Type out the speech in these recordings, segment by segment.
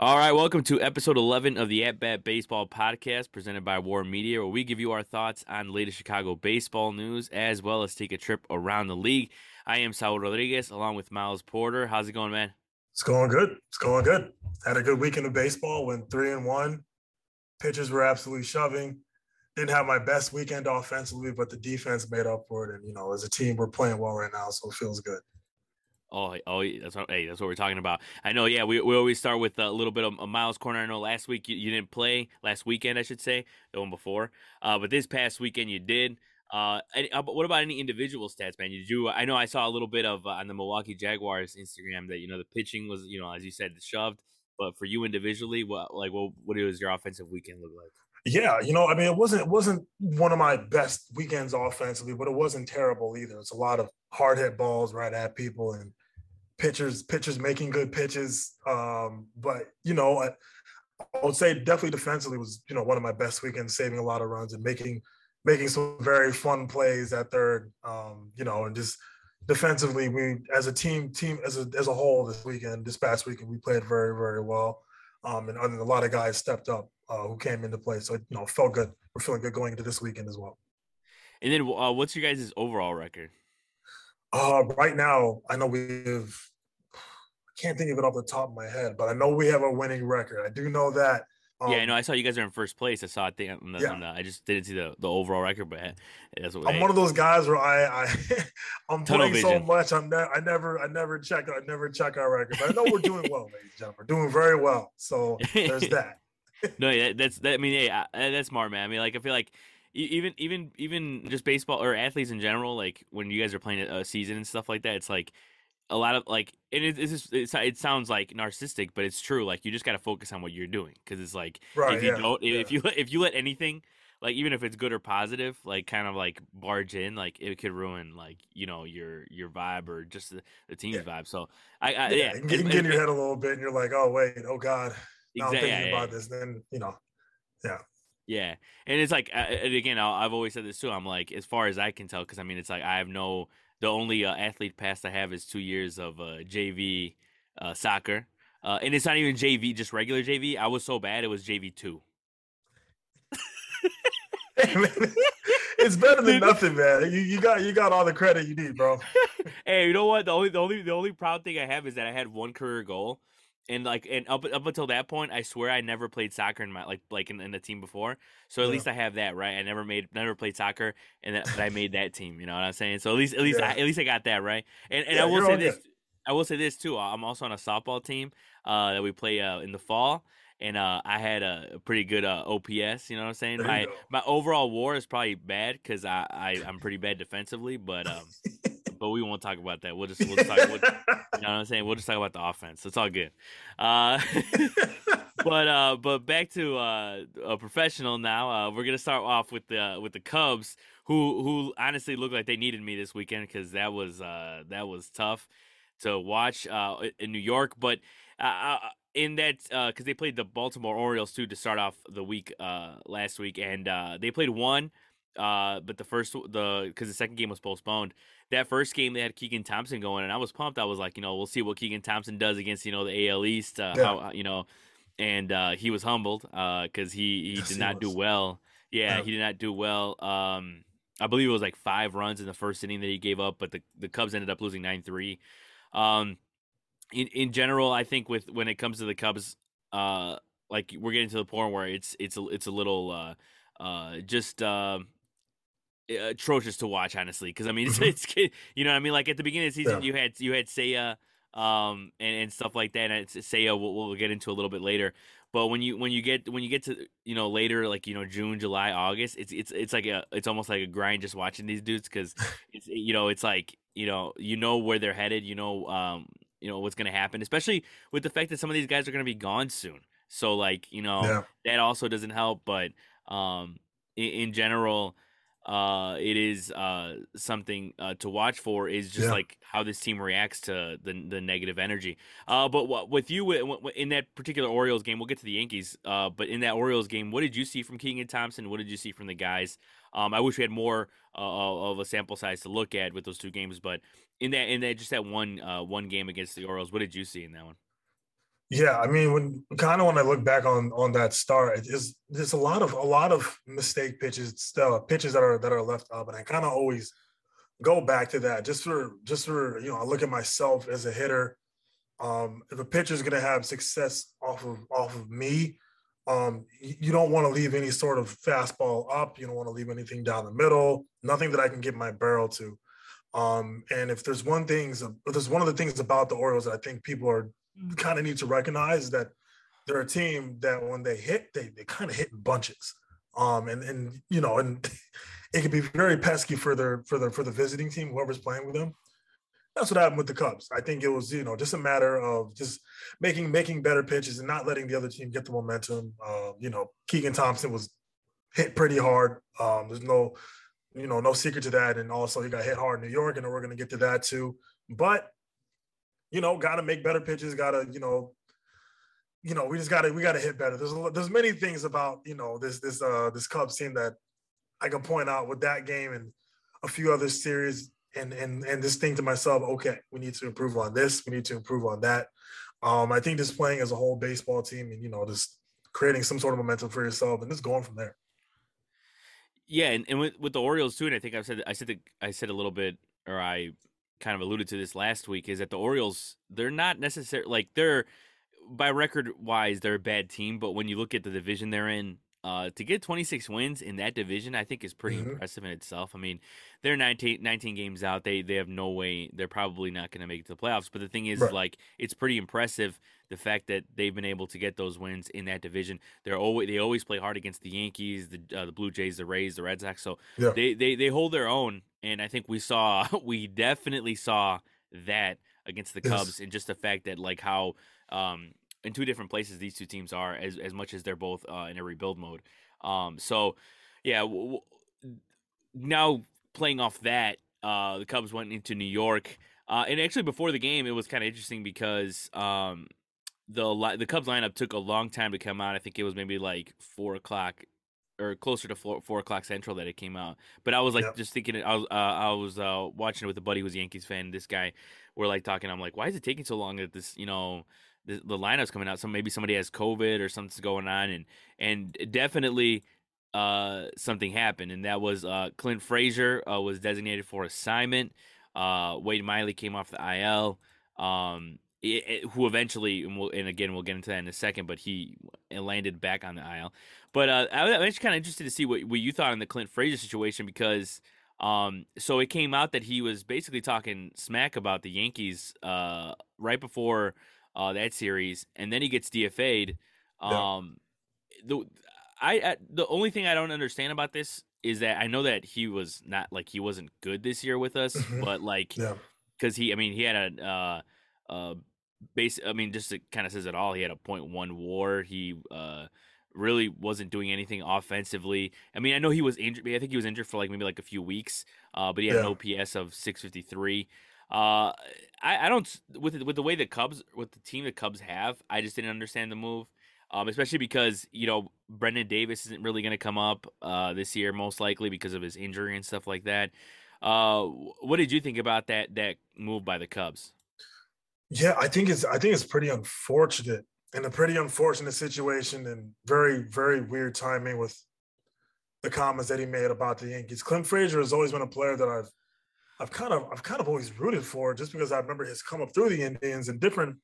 All right, welcome to episode 11 of the At Bat Baseball podcast presented by War Media, where we give you our thoughts on the latest Chicago baseball news as well as take a trip around the league. I am Saul Rodriguez along with Miles Porter. How's it going, man? It's going good. It's going good. Had a good weekend of baseball, went three and one. Pitchers were absolutely shoving. Didn't have my best weekend offensively, but the defense made up for it. And, you know, as a team, we're playing well right now, so it feels good. Oh, oh, that's what, hey, that's what we're talking about. I know, yeah. We, we always start with a little bit of a Miles corner. I know last week you, you didn't play, last weekend I should say, the one before. Uh, but this past weekend you did. Uh, uh, what about any individual stats, man? Did you? I know I saw a little bit of uh, on the Milwaukee Jaguars Instagram that you know the pitching was, you know, as you said, shoved. But for you individually, what like what what does your offensive weekend look like? Yeah, you know, I mean, it wasn't it wasn't one of my best weekends offensively, but it wasn't terrible either. It's a lot of hard hit balls right at people and pitchers pitchers making good pitches. Um, but you know, I, I would say definitely defensively was you know one of my best weekends, saving a lot of runs and making making some very fun plays at third. Um, you know, and just defensively, we as a team team as a as a whole this weekend, this past weekend, we played very very well. Um, and, and a lot of guys stepped up uh, who came into play. So you know, felt good. We're feeling good going into this weekend as well. And then, uh, what's your guys' overall record? Uh, right now, I know we've. I can't think of it off the top of my head, but I know we have a winning record. I do know that. Um, yeah, I know. I saw you guys are in first place. I saw it thing on the, yeah. on the, I just didn't see the, the overall record, but that's what. I'm hey. one of those guys where I, I I'm Tunnel playing vision. so much. I'm ne- I never I never check I never check our record. But I know we're doing well, ladies and gentlemen. We're doing very well. So there's that. no, yeah, that's that. I mean, yeah, that's smart, man. I mean, like I feel like even even even just baseball or athletes in general, like when you guys are playing a season and stuff like that, it's like a lot of like and it, it's just, it's, it sounds like narcissistic but it's true like you just got to focus on what you're doing because it's like right, if you yeah, don't yeah. if you if you let anything like even if it's good or positive like kind of like barge in like it could ruin like you know your your vibe or just the, the team's yeah. vibe so i, I yeah, you can get in your head a little bit and you're like oh wait oh god now exactly, i'm thinking about this then you know yeah yeah, and it's like, and again, I've always said this too. I'm like, as far as I can tell, because I mean, it's like I have no the only uh, athlete pass I have is two years of uh, JV uh, soccer, uh, and it's not even JV, just regular JV. I was so bad it was JV two. it's better than nothing, man. You, you got you got all the credit you need, bro. hey, you know what? The only the only the only proud thing I have is that I had one career goal, and like and up up until that point, I swear I never played soccer in my like like in, in the team before. So at yeah. least I have that right. I never made never played soccer, and that, I made that team. You know what I'm saying? So at least at least yeah. I, at least I got that right. And and yeah, I will say this. Good. I will say this too. I'm also on a softball team uh, that we play uh, in the fall, and uh, I had a pretty good uh, OPS. You know what I'm saying? my my overall WAR is probably bad because I, I I'm pretty bad defensively, but um, but we won't talk about that. We'll just, we'll just talk. We'll, you know what I'm saying? We'll just talk about the offense. It's all good. Uh, but uh, but back to uh, a professional now. Uh, we're gonna start off with the with the Cubs, who who honestly looked like they needed me this weekend because that was uh, that was tough to watch uh, in New York, but. Uh, uh in that because uh, they played the Baltimore Orioles too to start off the week uh, last week, and uh, they played one, uh, but the first the because the second game was postponed that first game they had Keegan Thompson going, and I was pumped. I was like, you know, we'll see what Keegan Thompson does against you know the AL East. Uh, yeah. How you know, and uh, he was humbled because uh, he he yes, did not do well. Yeah, yeah, he did not do well. Um, I believe it was like five runs in the first inning that he gave up, but the the Cubs ended up losing nine three. Um, in in general, I think with when it comes to the Cubs, uh, like we're getting to the point where it's it's a, it's a little uh, uh, just. Uh, atrocious to watch, honestly. Because I mean, it's, mm-hmm. it's, you know, I mean, like at the beginning of the season, yeah. you had you had Seiya, um, and, and stuff like that. And Seiya, we'll, we'll get into a little bit later. But when you when you get when you get to you know later, like you know June, July, August, it's it's it's like a it's almost like a grind just watching these dudes because it's you know it's like you know you know where they're headed, you know um you know what's gonna happen, especially with the fact that some of these guys are gonna be gone soon. So like you know yeah. that also doesn't help. But um in, in general uh, it is uh, something uh, to watch for is just yeah. like how this team reacts to the the negative energy. Uh, but what, with you in that particular Orioles game, we'll get to the Yankees. Uh, but in that Orioles game, what did you see from Keegan Thompson? What did you see from the guys? Um, I wish we had more uh, of a sample size to look at with those two games. But in that in that just that one uh, one game against the Orioles, what did you see in that one? Yeah, I mean, when kind of when I look back on on that start, it's there's a lot of a lot of mistake pitches, still pitches that are that are left up, and I kind of always go back to that just for just for you know I look at myself as a hitter. Um, if a pitcher is going to have success off of off of me, um, you don't want to leave any sort of fastball up. You don't want to leave anything down the middle. Nothing that I can get my barrel to. Um, and if there's one things, there's one of the things about the Orioles that I think people are kind of need to recognize that they're a team that when they hit, they they kind of hit in bunches. Um, and and you know, and it can be very pesky for their for the for the visiting team, whoever's playing with them. That's what happened with the Cubs. I think it was you know just a matter of just making making better pitches and not letting the other team get the momentum. Uh, you know, Keegan Thompson was hit pretty hard. Um, there's no you know no secret to that, and also he got hit hard in New York, and we're going to get to that too. But you know, got to make better pitches. Got to, you know, you know, we just got to we got to hit better. There's there's many things about you know this this uh this Cubs team that I can point out with that game and a few other series, and and and just think to myself, okay, we need to improve on this. We need to improve on that. Um, I think just playing as a whole baseball team and you know just creating some sort of momentum for yourself and just going from there. Yeah, and, and with, with the Orioles too, and I think I've said I said the, I said a little bit, or I kind of alluded to this last week is that the Orioles they're not necessarily like they're by record wise they're a bad team, but when you look at the division they're in, uh, to get 26 wins in that division, I think is pretty mm-hmm. impressive in itself. I mean, they're 19, 19, games out. They they have no way. They're probably not going to make it to the playoffs. But the thing is, right. like, it's pretty impressive the fact that they've been able to get those wins in that division. They're always they always play hard against the Yankees, the uh, the Blue Jays, the Rays, the Red Sox. So yeah. they, they they hold their own. And I think we saw we definitely saw that against the Cubs, yes. and just the fact that like how um, in two different places these two teams are as as much as they're both uh, in a rebuild mode. Um, so yeah, w- w- now playing off that, uh, the Cubs went into New York, uh, and actually before the game, it was kind of interesting because um, the li- the Cubs lineup took a long time to come out. I think it was maybe like four o'clock or closer to four, four o'clock central that it came out. But I was like yep. just thinking, I was uh, I was uh, watching it with a buddy who's a Yankees fan. This guy, we're like talking. I'm like, why is it taking so long that this, you know, the, lineup's coming out. So maybe somebody has COVID or something's going on, and and definitely uh, something happened, and that was uh, Clint Frazier uh, was designated for assignment. Uh, Wade Miley came off the IL. Um, it, it, who eventually, and, we'll, and, again, we'll get into that in a second, but he landed back on the IL. But uh, I, am just kind of interested to see what, what you thought on the Clint Frazier situation because um, so it came out that he was basically talking smack about the Yankees uh, right before uh, that series, and then he gets DFA'd. Um, the I, I the only thing I don't understand about this is that I know that he was not like he wasn't good this year with us, mm-hmm. but like because yeah. he, I mean, he had a uh, uh, base. I mean, just it kind of says it all. He had a point one WAR. He uh really wasn't doing anything offensively. I mean, I know he was injured. I think he was injured for like maybe like a few weeks. Uh, but he had yeah. an OPS of 653. Uh, I, I don't with with the way the Cubs with the team the Cubs have, I just didn't understand the move. Um, especially because you know Brennen Davis isn't really going to come up uh, this year, most likely because of his injury and stuff like that. Uh, what did you think about that that move by the Cubs? Yeah, I think it's I think it's pretty unfortunate and a pretty unfortunate situation and very very weird timing with the comments that he made about the Yankees. Clint Frazier has always been a player that I've I've kind of I've kind of always rooted for just because I remember his come up through the Indians and different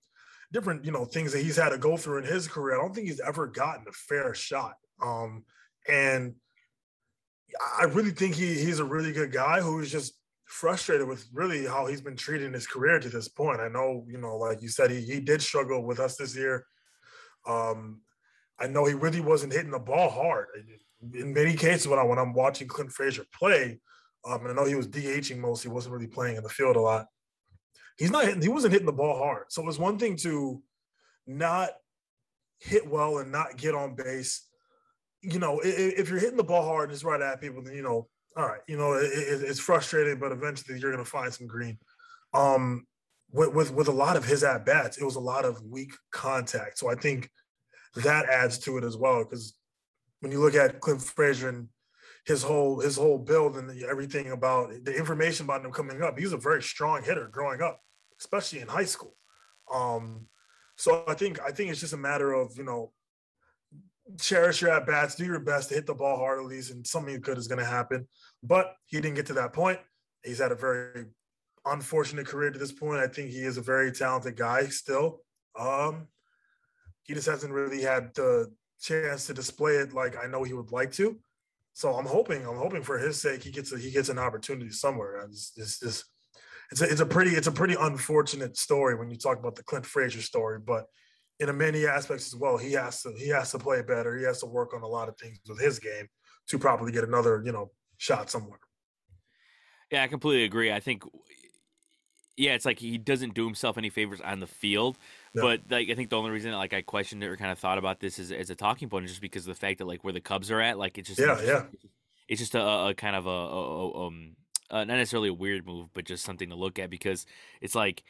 different you know things that he's had to go through in his career. I don't think he's ever gotten a fair shot. Um, and I really think he he's a really good guy who is just frustrated with really how he's been treated in his career to this point. I know, you know, like you said, he he did struggle with us this year. Um, I know he really wasn't hitting the ball hard. In many cases, when I when I'm watching Clint Frazier play, um, and I know he was DHing most. He wasn't really playing in the field a lot. He's not hitting, he wasn't hitting the ball hard. So it was one thing to not hit well and not get on base. You know, if you're hitting the ball hard and it's right at people, then you know, all right, you know, it, it's frustrating, but eventually you're going to find some green. Um, with, with with a lot of his at bats, it was a lot of weak contact. So I think that adds to it as well. Because when you look at Clint Frazier and his whole his whole build and the, everything about the information about him coming up. He's a very strong hitter growing up, especially in high school. Um, So I think I think it's just a matter of you know cherish your at bats, do your best to hit the ball hard at least, and something good is going to happen. But he didn't get to that point. He's had a very unfortunate career to this point. I think he is a very talented guy still. Um, he just hasn't really had the chance to display it like I know he would like to. So I'm hoping, I'm hoping for his sake, he gets a, he gets an opportunity somewhere. It's, it's, it's, it's a, it's a pretty it's a pretty unfortunate story when you talk about the Clint Frazier story, but in many aspects as well, he has to he has to play better. He has to work on a lot of things with his game to probably get another you know shot somewhere. Yeah, I completely agree. I think yeah, it's like he doesn't do himself any favors on the field. No. But like I think the only reason that like I questioned it or kind of thought about this is as a talking point is just because of the fact that like where the Cubs are at, like it's just yeah, it's yeah. It's just a, a kind of a, a um uh, not necessarily a weird move, but just something to look at because it's like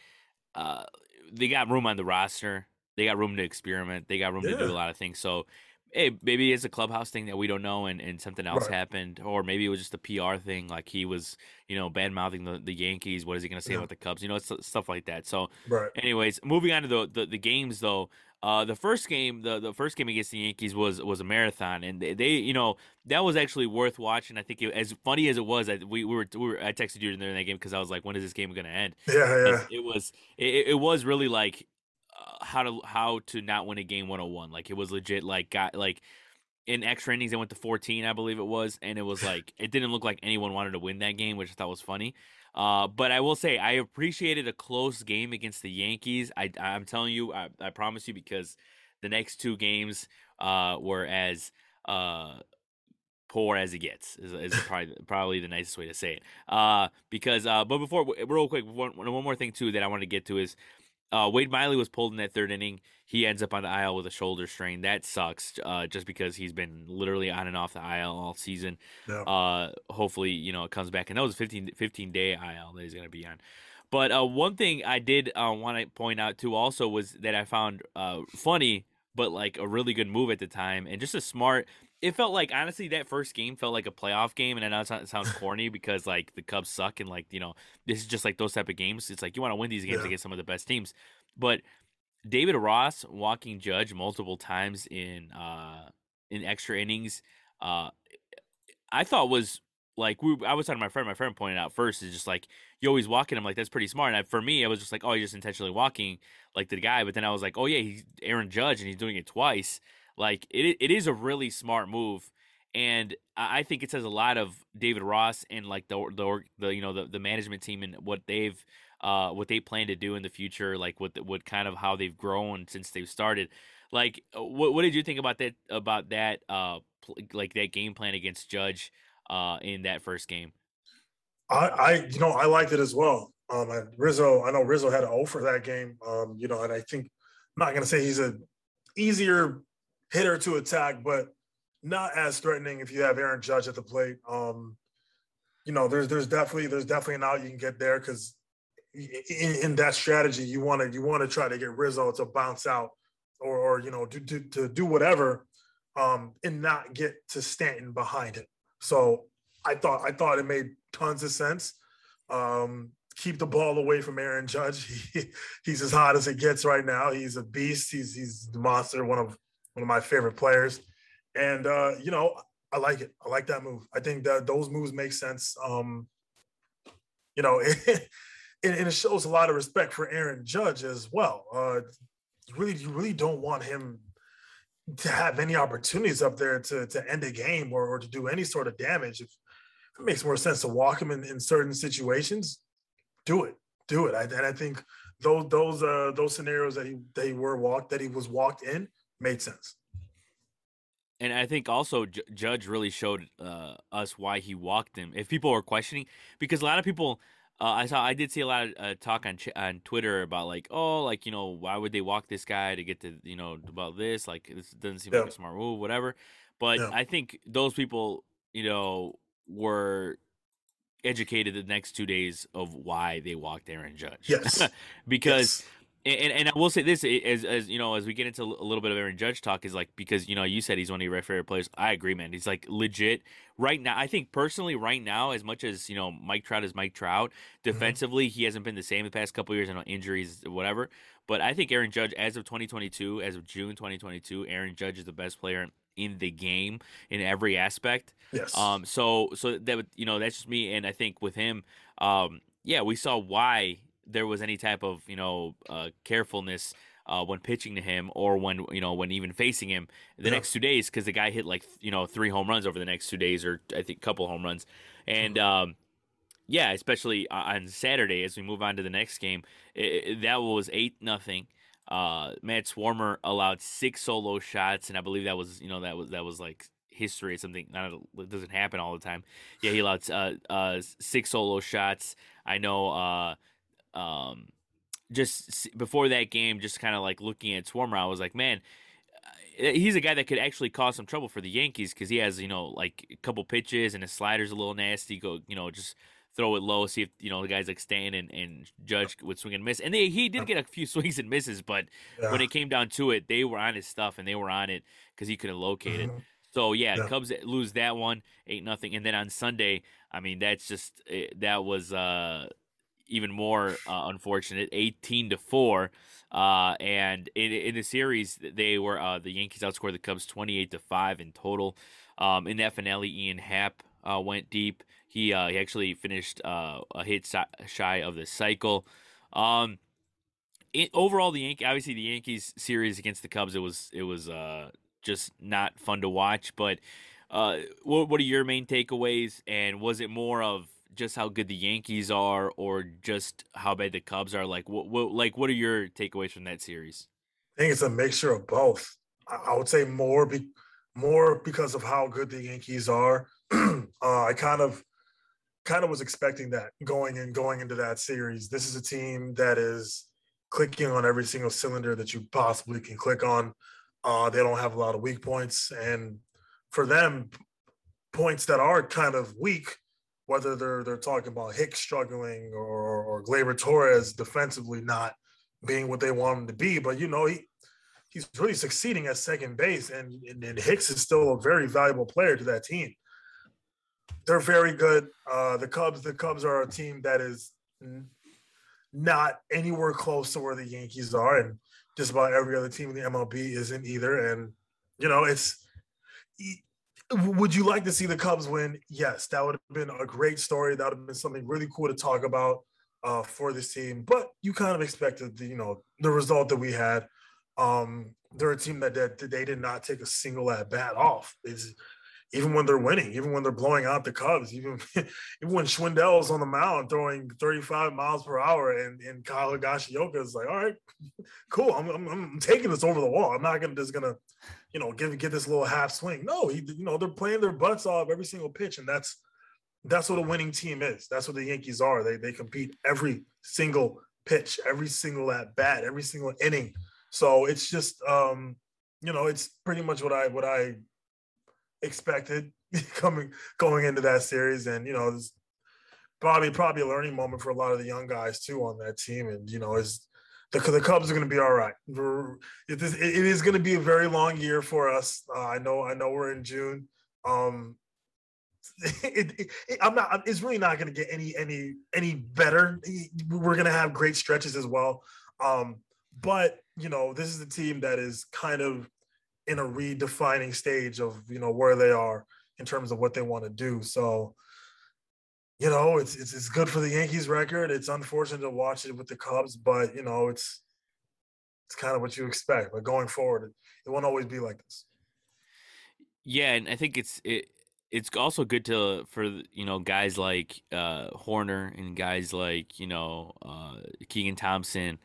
uh they got room on the roster, they got room to experiment, they got room yeah. to do a lot of things. So hey, maybe it's a clubhouse thing that we don't know and, and something else right. happened, or maybe it was just a PR thing, like he was, you know, bad mouthing the, the Yankees. What is he going to say yeah. about the Cubs? You know, stuff like that. So, right. anyways, moving on to the, the, the games though. Uh, the first game, the, the first game against the Yankees was was a marathon, and they, they you know, that was actually worth watching. I think it, as funny as it was, I, we, we were we were I texted you during that game because I was like, when is this game going to end? Yeah, yeah. It, it was it, it was really like uh, how to how to not win a game 101 like it was legit like got like in extra innings, they went to 14, I believe it was, and it was like it didn't look like anyone wanted to win that game, which I thought was funny. Uh, but I will say I appreciated a close game against the Yankees. I, I'm telling you, I, I promise you, because the next two games uh, were as uh, poor as it gets is, is probably probably the nicest way to say it. Uh, because uh, but before real quick, one, one more thing too that I wanted to get to is uh, Wade Miley was pulled in that third inning. He ends up on the IL with a shoulder strain. That sucks, uh, just because he's been literally on and off the IL all season. Yeah. Uh, hopefully, you know, it comes back. And that was a 15, 15 day IL that he's going to be on. But uh, one thing I did uh, want to point out too also was that I found uh, funny, but like a really good move at the time, and just a smart. It felt like honestly that first game felt like a playoff game, and I know it sounds corny because like the Cubs suck, and like you know this is just like those type of games. It's like you want to win these games yeah. against some of the best teams, but David Ross walking Judge multiple times in uh in extra innings, uh, I thought was like we. I was talking to my friend. My friend pointed out first is just like you always walking. I'm like that's pretty smart. And I, for me, I was just like, oh, he's just intentionally walking like the guy. But then I was like, oh yeah, he's Aaron Judge and he's doing it twice. Like it, it is a really smart move. And I think it says a lot of David Ross and like the the, the you know the, the management team and what they've uh, what they plan to do in the future, like what what kind of how they've grown since they've started. Like, uh, what what did you think about that about that uh like that game plan against Judge uh in that first game? I, I you know I liked it as well. Um, Rizzo, I know Rizzo had an O for that game. Um, you know, and I think I'm not gonna say he's a easier hitter to attack, but not as threatening if you have Aaron Judge at the plate. Um, you know, there's there's definitely there's definitely an out you can get there because in, in that strategy, you want to you want to try to get Rizzo to bounce out or, or you know to, to, to do whatever um, and not get to Stanton behind him. So I thought I thought it made tons of sense. Um, keep the ball away from Aaron Judge. He, he's as hot as it gets right now. He's a beast. He's he's the monster. One of one of my favorite players. And uh, you know, I like it. I like that move. I think that those moves make sense. Um, you know, it, and, it shows a lot of respect for Aaron Judge as well. Uh, you really, you really don't want him to have any opportunities up there to to end a game or, or to do any sort of damage. If it makes more sense to walk him in, in certain situations, do it, do it. I, and I think those those uh, those scenarios that he they were walked that he was walked in made sense. And I think also J- Judge really showed uh, us why he walked him. If people were questioning, because a lot of people uh, I saw I did see a lot of uh, talk on on Twitter about like oh like you know why would they walk this guy to get to you know about this like this doesn't seem yeah. like a smart move whatever, but yeah. I think those people you know were educated the next two days of why they walked Aaron Judge. Yes, because. Yes. And, and I will say this as as you know as we get into a little bit of Aaron Judge talk is like because you know you said he's one of your favorite players. I agree, man. He's like legit right now. I think personally, right now, as much as you know Mike Trout is Mike Trout, mm-hmm. defensively mm-hmm. he hasn't been the same the past couple years. I know injuries, whatever. But I think Aaron Judge, as of 2022, as of June 2022, Aaron Judge is the best player in the game in every aspect. Yes. Um. So so that you know that's just me, and I think with him, um, yeah, we saw why there was any type of you know uh, carefulness uh, when pitching to him or when you know when even facing him the yeah. next two days because the guy hit like you know three home runs over the next two days or I think a couple home runs and mm-hmm. um, yeah especially on Saturday as we move on to the next game it, that was eight nothing. Uh, Matt Swarmer allowed six solo shots and I believe that was you know that was that was like history. Or something not it doesn't happen all the time. Yeah, he allowed uh, uh, six solo shots. I know. Just before that game, just kind of like looking at Swarmer, I was like, man, uh, he's a guy that could actually cause some trouble for the Yankees because he has, you know, like a couple pitches and his slider's a little nasty. Go, you know, just throw it low, see if you know the guys like Stan and, and Judge would swing and miss. And they, he did get a few swings and misses, but yeah. when it came down to it, they were on his stuff and they were on it because he couldn't locate mm-hmm. it. So yeah, yeah, Cubs lose that one, eight nothing, and then on Sunday, I mean that's just eh, that was uh even more uh, unfortunate, eighteen to four. Uh, and in, in the series, they were uh, the Yankees outscored the Cubs twenty eight to five in total. Um, in that finale, Ian Happ uh, went deep. He uh, he actually finished uh, a hit shy of the cycle. Um, it, overall, the Yankee obviously the Yankees series against the Cubs it was it was just not fun to watch. But what what are your main takeaways? And was it more of just how good the Yankees are, or just how bad the Cubs are? Like, what, what like what are your takeaways from that series? I think it's a mixture of both. I would say more be, more because of how good the Yankees are. uh, I kind of kind of was expecting that going and going into that series. This is a team that is clicking on every single cylinder that you possibly can click on. Uh, they don't have a lot of weak points, and for them, points that are kind of weak whether they're they're talking about Hicks struggling or or Gleyber Torres defensively not being what they want him to be, but you know he he's really succeeding at second base, and, and, and Hicks is still a very valuable player to that team. They're very good. Uh, the Cubs, the Cubs are a team that is not anywhere close to where the Yankees are, and just about every other team in the MLB isn't either. And you know, it's would you like to see the Cubs win? Yes, that would have been a great story. That would have been something really cool to talk about uh, for this team. But you kind of expected the, you know, the result that we had. Um, they're a team that, that they did not take a single at bat off. It's even when they're winning, even when they're blowing out the Cubs, even even when Schwindel's on the mound throwing 35 miles per hour and, and Kyle Higashioka is like, all right, cool. I'm, I'm, I'm taking this over the wall. I'm not gonna just gonna, you know, give get this little half swing. No, he, you know, they're playing their butts off every single pitch, and that's that's what a winning team is. That's what the Yankees are. They they compete every single pitch, every single at bat, every single inning. So it's just um, you know, it's pretty much what I what I expected coming going into that series, and you know, it's probably probably a learning moment for a lot of the young guys too on that team, and you know, is the, the Cubs are going to be all right. It is, it is going to be a very long year for us. Uh, I know I know we're in June. Um, it, it, it, I'm not. It's really not going to get any any any better. We're going to have great stretches as well. Um, but you know, this is a team that is kind of in a redefining stage of you know where they are in terms of what they want to do. So, you know, it's, it's it's good for the Yankees record. It's unfortunate to watch it with the Cubs, but you know, it's it's kind of what you expect. But going forward, it, it won't always be like this. Yeah, and I think it's it it's also good to for you know guys like uh Hoerner and guys like you know uh Keegan Thompson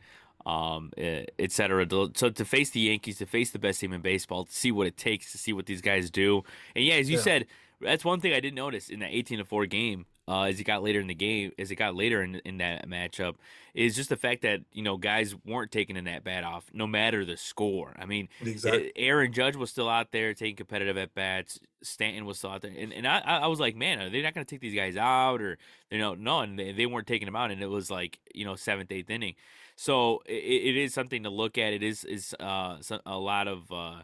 um, etc. So to face the Yankees, to face the best team in baseball, to see what it takes, to see what these guys do, and yeah, as you yeah. said, that's one thing I did notice in that eighteen to four game. Uh, as it got later in the game, as it got later in in that matchup, is just the fact that you know guys weren't taking in that bat off, no matter the score. I mean, exactly. Aaron Judge was still out there taking competitive at bats. Stanton was still out there, and and I I was like, man, are they not going to take these guys out, or you know, no, and they, they weren't taking them out, and it was like you know seventh, eighth inning. So it, it is something to look at. It is is uh, a lot of. Uh,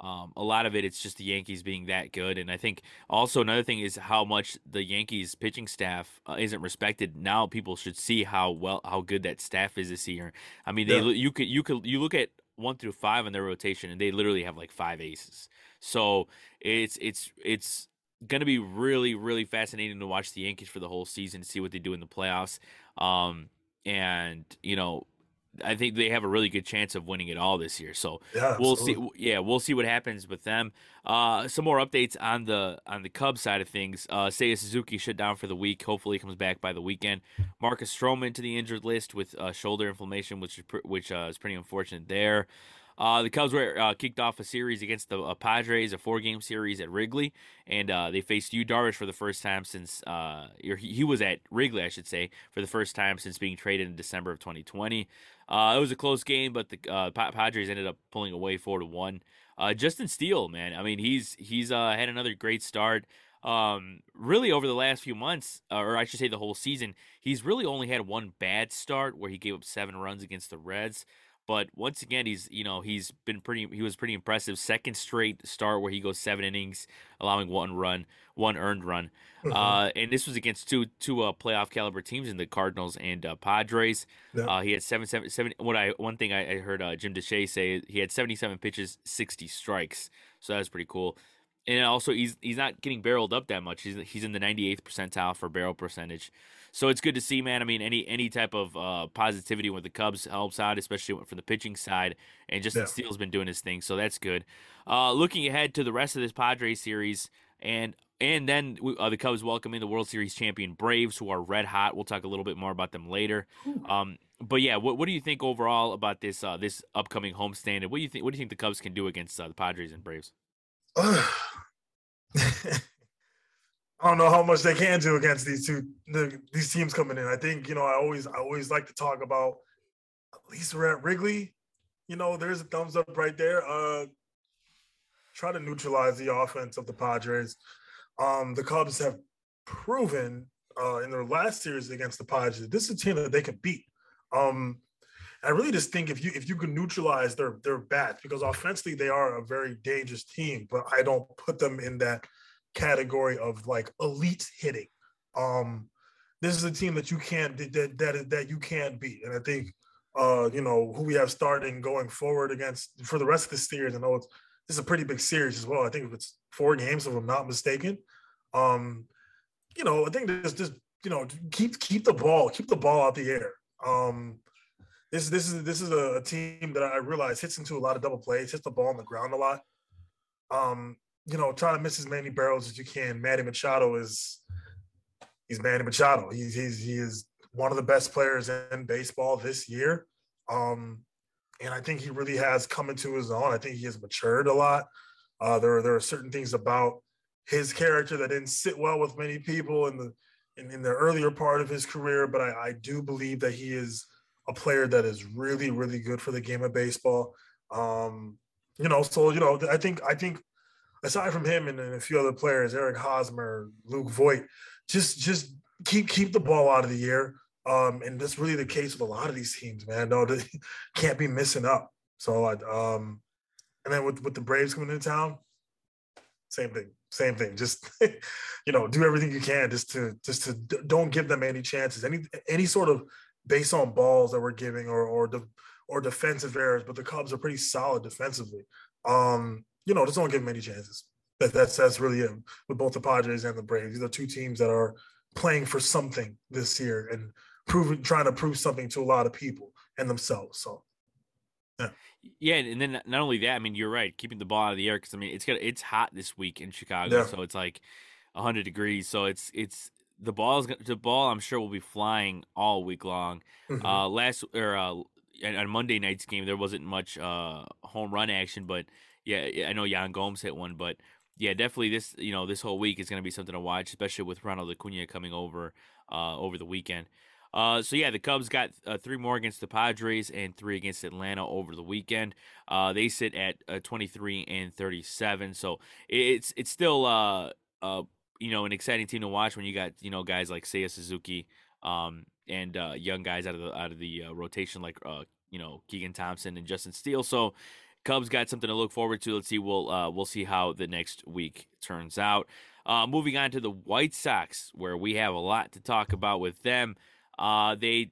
um, a lot of it, it's just the Yankees being that good, and I think also another thing is how much the Yankees pitching staff uh, isn't respected. Now people should see how well how good that staff is this year. I mean, they yeah. you could you could you look at one through five in their rotation, and they literally have like five aces. So it's it's it's going to be really really fascinating to watch the Yankees for the whole season, to see what they do in the playoffs. Um, and you know I think they have a really good chance of winning it all this year. So yeah, we'll absolutely. see. Yeah, we'll see what happens with them. Uh, some more updates on the on the Cubs side of things. Uh, Seiya Suzuki shut down for the week. Hopefully, he comes back by the weekend. Marcus Stroman to the injured list with uh, shoulder inflammation, which is pr- which uh, is pretty unfortunate there. Uh, the Cubs were uh, kicked off a series against the uh, Padres, a four-game series at Wrigley, and uh, they faced Yu Darvish for the first time since uh, he, he, was at Wrigley, I should say, for the first time since being traded in December of 2020. Uh, it was a close game, but the uh, Padres ended up pulling away four to one. Uh, Justin Steele, man, I mean he's he's uh, had another great start. Um, really over the last few months, uh, or I should say the whole season, he's really only had one bad start where he gave up seven runs against the Reds. But once again, he's you know he's been pretty he was pretty impressive. Second straight start where he goes seven innings, allowing one run, one earned run. Mm-hmm. Uh, and this was against two two uh, playoff caliber teams in the Cardinals and uh, Padres. Yeah. Uh, he had seven seven seven. What I one thing I, I heard uh, Jim Deshaies say he had seventy seven pitches, sixty strikes. So that was pretty cool. And also he's he's not getting barreled up that much. He's he's in the ninety eighth percentile for barrel percentage. So it's good to see, man. I mean, any any type of uh, positivity with the Cubs helps out, especially from the pitching side. And Justin yeah. Steele's been doing his thing, so that's good. Uh, looking ahead to the rest of this Padres series, and and then uh, the Cubs welcoming the World Series champion Braves, who are red hot. We'll talk a little bit more about them later. Um, but yeah, what, what do you think overall about this uh, this upcoming homestand? And what do you think? What do you think the Cubs can do against uh, the Padres and Braves? I don't know how much they can do against these two the, these teams coming in. I think you know I always I always like to talk about at least we're at Wrigley. You know, there's a thumbs up right there. Uh, try to neutralize the offense of the Padres. Um, the Cubs have proven uh, in their last series against the Padres this is a team that they can beat. Um, I really just think if you if you can neutralize their their bats because offensively they are a very dangerous team, but I don't put them in that category of like elite hitting. Um, this is a team that you can't that that that you can't beat, and I think uh, you know who we have starting going forward against for the rest of the series. I know it's this is a pretty big series as well. I think if it's four games if I'm not mistaken. Um, you know, I think just just you know keep keep the ball keep the ball out the air. Um, this this is this is a, team that I realize hits into a lot of double plays, hits the ball on the ground a lot. Um, you know, try to miss as many barrels as you can. Manny Machado is he's Manny Machado. He's he's he is one of the best players in baseball this year. Um, and I think he really has come into his own. I think he has matured a lot. Uh, there, there are certain things about his character that didn't sit well with many people in the in, in the earlier part of his career, but I, I do believe that he is a player that is really, really good for the game of baseball. Um, you know, so you know, I think I think aside from him and, and a few other players, Eric Hosmer, Luke Voit, just just keep keep the ball out of the air. Um, and that's really the case with a lot of these teams, man. No, they can't be missing up. So, um, and then with with the Braves coming into town, same thing, same thing. Just you know, do everything you can just to just to don't give them any chances, any any sort of base on balls that we're giving or or the or defensive errors. But the Cubs are pretty solid defensively. Um, you know, just don't give them any chances. That, that's that's really it with both the Padres and the Braves. These are two teams that are playing for something this year and proving, trying to prove something to a lot of people and themselves. So, yeah. Yeah, and then not only that, I mean, you're right, keeping the ball out of the air because I mean, it's got it's hot this week in Chicago, yeah. so it's like 100 degrees. So it's it's the ball's the ball. I'm sure will be flying all week long. Mm-hmm. Uh, last or uh, on Monday night's game, there wasn't much uh home run action, but yeah, I know Yan Gomes hit one, but yeah, definitely this you know this whole week is going to be something to watch, especially with Ronald Acuna coming over uh, over the weekend. Uh, so yeah, the Cubs got uh, three more against the Padres and three against Atlanta over the weekend. Uh, they sit at uh, 23 and 37. So it's it's still uh, uh, you know an exciting team to watch when you got you know guys like Seiya Suzuki um, and uh, young guys out of the out of the uh, rotation like uh, you know Keegan Thompson and Justin Steele. So Cubs got something to look forward to. Let's see. We'll uh, we'll see how the next week turns out. Uh, moving on to the White Sox, where we have a lot to talk about with them. Uh, they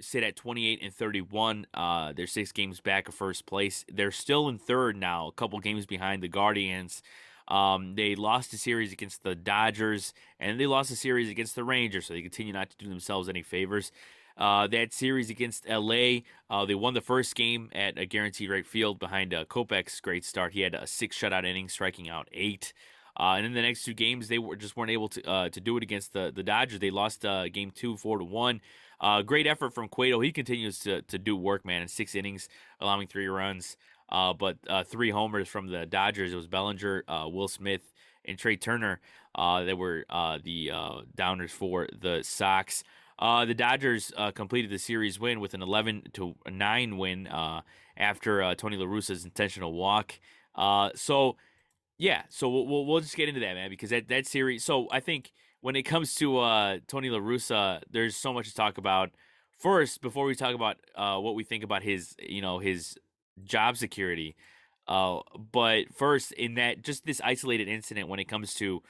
sit at 28 and 31. Uh, they're six games back of first place. They're still in third now, a couple games behind the Guardians. Um, they lost a series against the Dodgers, and they lost a series against the Rangers, so they continue not to do themselves any favors. Uh, that series against LA, uh, they won the first game at a Guaranteed Rate Field behind uh, Kopech's great start. He had a six shutout inning, striking out eight. Uh, and in the next two games, they were just weren't able to uh, to do it against the the Dodgers. They lost uh, game two, four to one. Uh, great effort from Cueto. He continues to to do work, man. In six innings, allowing three runs, uh, but uh, three homers from the Dodgers. It was Bellinger, Will Smith, and Trea Turner. that were the downers for the Sox. Uh, the Dodgers uh, completed the series win with an 11 to 9 win uh, after uh, Tony La Russa's intentional walk. Uh, so, yeah, so we'll, we'll, just get into that, man, because that that series. So I think when it comes to uh, Tony La Russa, there's so much to talk about. First, before we talk about what we think about his, you know, his job security. Uh, but first, in that just this isolated incident when it comes to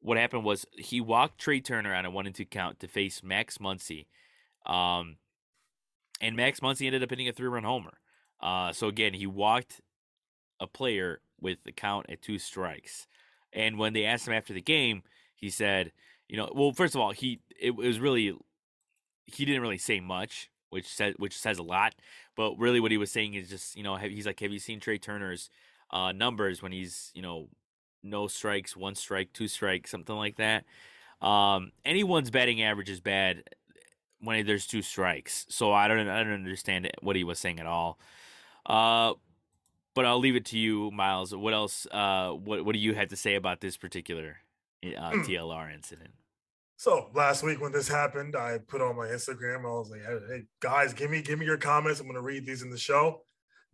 what happened was he walked Trea Turner on a one and two count to face Max Muncy. Um, and Max Muncy ended up hitting a three run homer. Uh, so again, he walked a player with the count at two strikes. And when they asked him after the game, he said, you know, well, first of all, he it was really he didn't really say much, which says which says a lot. But really, what he was saying is just, you know, have, he's like, have you seen Trea Turner's uh, numbers when he's, you know, no strikes, one strike, two strikes, something like that. Um, anyone's batting average is bad when there's two strikes. So I don't I don't understand what he was saying at all. Uh, but I'll leave it to you, Miles. What else? Uh, what what do you have to say about this particular uh, hmm. TLR incident? So last week when this happened, I put on my Instagram. I was like, "Hey guys, give me give me your comments. I'm to read these in the show."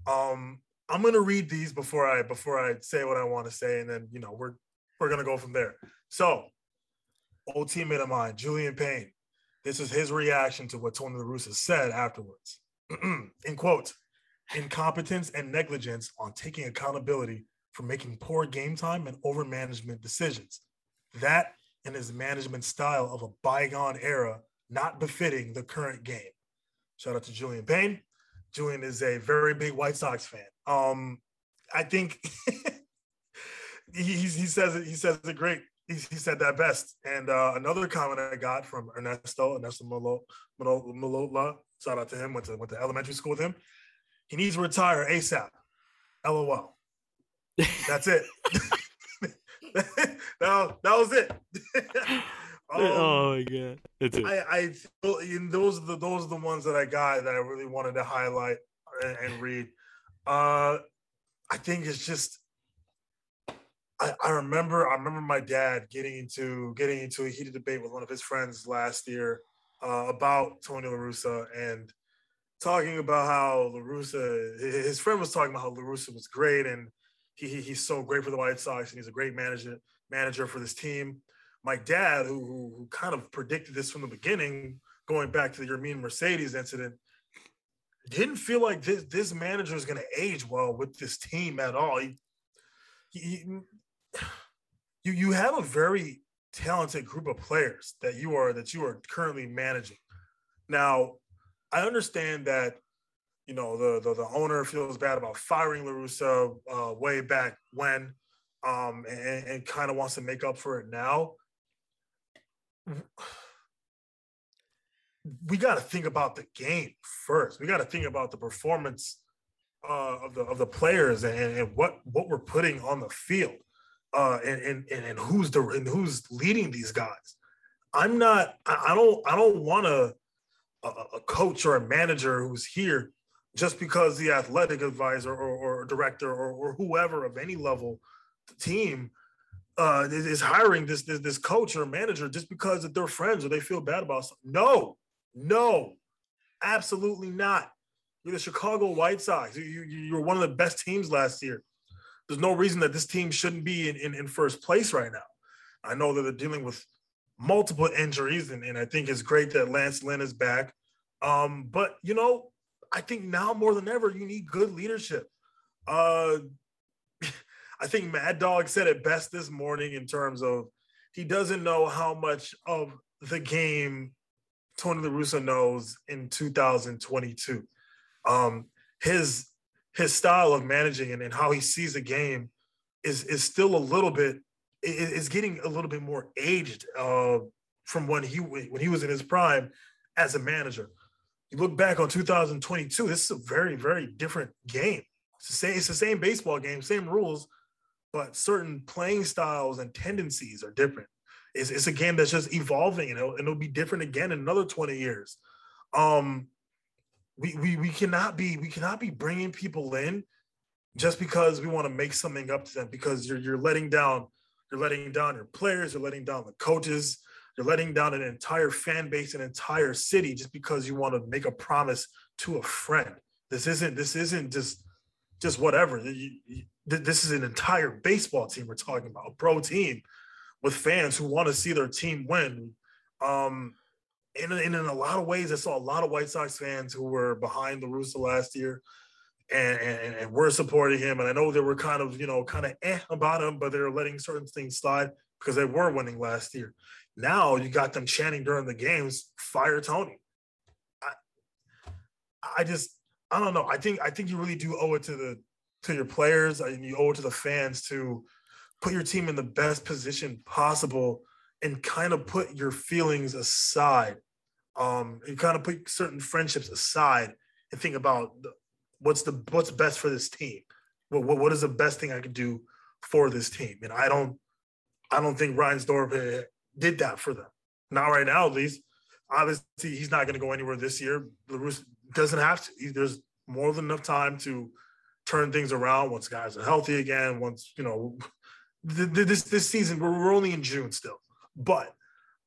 Um, I'm gonna read these before I before I say what I want to say, and then you know we're we're gonna go from there. So, old teammate of mine, Julian Payne. This is his reaction to what Tony La Russa said afterwards. In quote, incompetence and negligence on taking accountability for making poor game time and over management decisions. That and his management style of a bygone era, not befitting the current game. Shout out to Julian Payne. Julian is a very big White Sox fan. Um, I think he, he says it. He says it great. He, he said that best. And uh, another comment I got from Ernesto Ernesto Malola. Shout out to him. Went to went to elementary school with him. He needs to retire ASAP. LOL. That's it. that, that was it. um, oh my god! That's it. I, I those are the those are the ones that I got that I really wanted to highlight and, and read. Uh, I think it's just. I, I remember I remember my dad getting into getting into a heated debate with one of his friends last year uh, about Tony La Russa and talking about how La Russa his friend was talking about how La Russa was great and he, he, he's so great for the White Sox and he's a great manager manager for this team. My dad, who, who, who kind of predicted this from the beginning, going back to the Yermin Mercedes incident, didn't feel like this this manager is going to age well with this team at all. He, he, you you have a very talented group of players that you are that you are currently managing. Now, I understand that you know the the, the owner feels bad about firing La Russa uh, way back when, um, and, and kind of wants to make up for it now we got to think about the game first. We got to think about the performance uh, of the of the players and, and what what we're putting on the field, uh, and, and and who's the and who's leading these guys. I'm not. I don't. I don't want a a coach or a manager who's here just because the athletic advisor or, or director or, or whoever of any level team uh, is hiring this, this this coach or manager just because they're friends or they feel bad about something. No, no, absolutely not. You're the Chicago White Sox. You, you, you're one of the best teams last year. There's no reason that this team shouldn't be in, in, in first place right now. I know that they're dealing with multiple injuries, and, and I think it's great that Lance Lynn is back. Um, but you know, I think now more than ever, you need good leadership. Uh, I think Mad Dog said it best this morning in terms of he doesn't know how much of the game Tony La Russa knows in 2022. Um, his his style of managing and, and how he sees the game is is still a little bit is getting a little bit more aged uh, from when he when he was in his prime as a manager. You look back on 2022, this is a very very different game. It's the same, it's the same baseball game, same rules, but certain playing styles and tendencies are different. It's, it's a game that's just evolving, and it'll, and it'll be different again in another 20 years. Um, we, we we cannot be we cannot be bringing people in just because we want to make something up to them because you're you're letting down you're letting down your players, you're letting down the coaches, you're letting down an entire fan base, an entire city just because you want to make a promise to a friend. This isn't this isn't just just whatever. This is an entire baseball team we're talking about, a pro team with fans who want to see their team win. Um, and, and in a lot of ways, I saw a lot of White Sox fans who were behind La Russa last year and, and, and we're supporting him. And I know they were kind of, you know, kind of eh about him, but they're letting certain things slide because they were winning last year. Now you got them chanting during the games, fire Tony. I, I just, I don't know. I think I think you really do owe it to the to your players and you owe it to the fans to put your team in the best position possible and kind of put your feelings aside. Um, and kind of put certain friendships aside and think about the, what's the what's best for this team. What, what what is the best thing I could do for this team? And I don't I don't think Reinsdorf did that for them. Not right now, at least. Obviously, he's not going to go anywhere this year. La Russa doesn't have to. There's more than enough time to turn things around once guys are healthy again. Once you know, this this season we're only in June still, but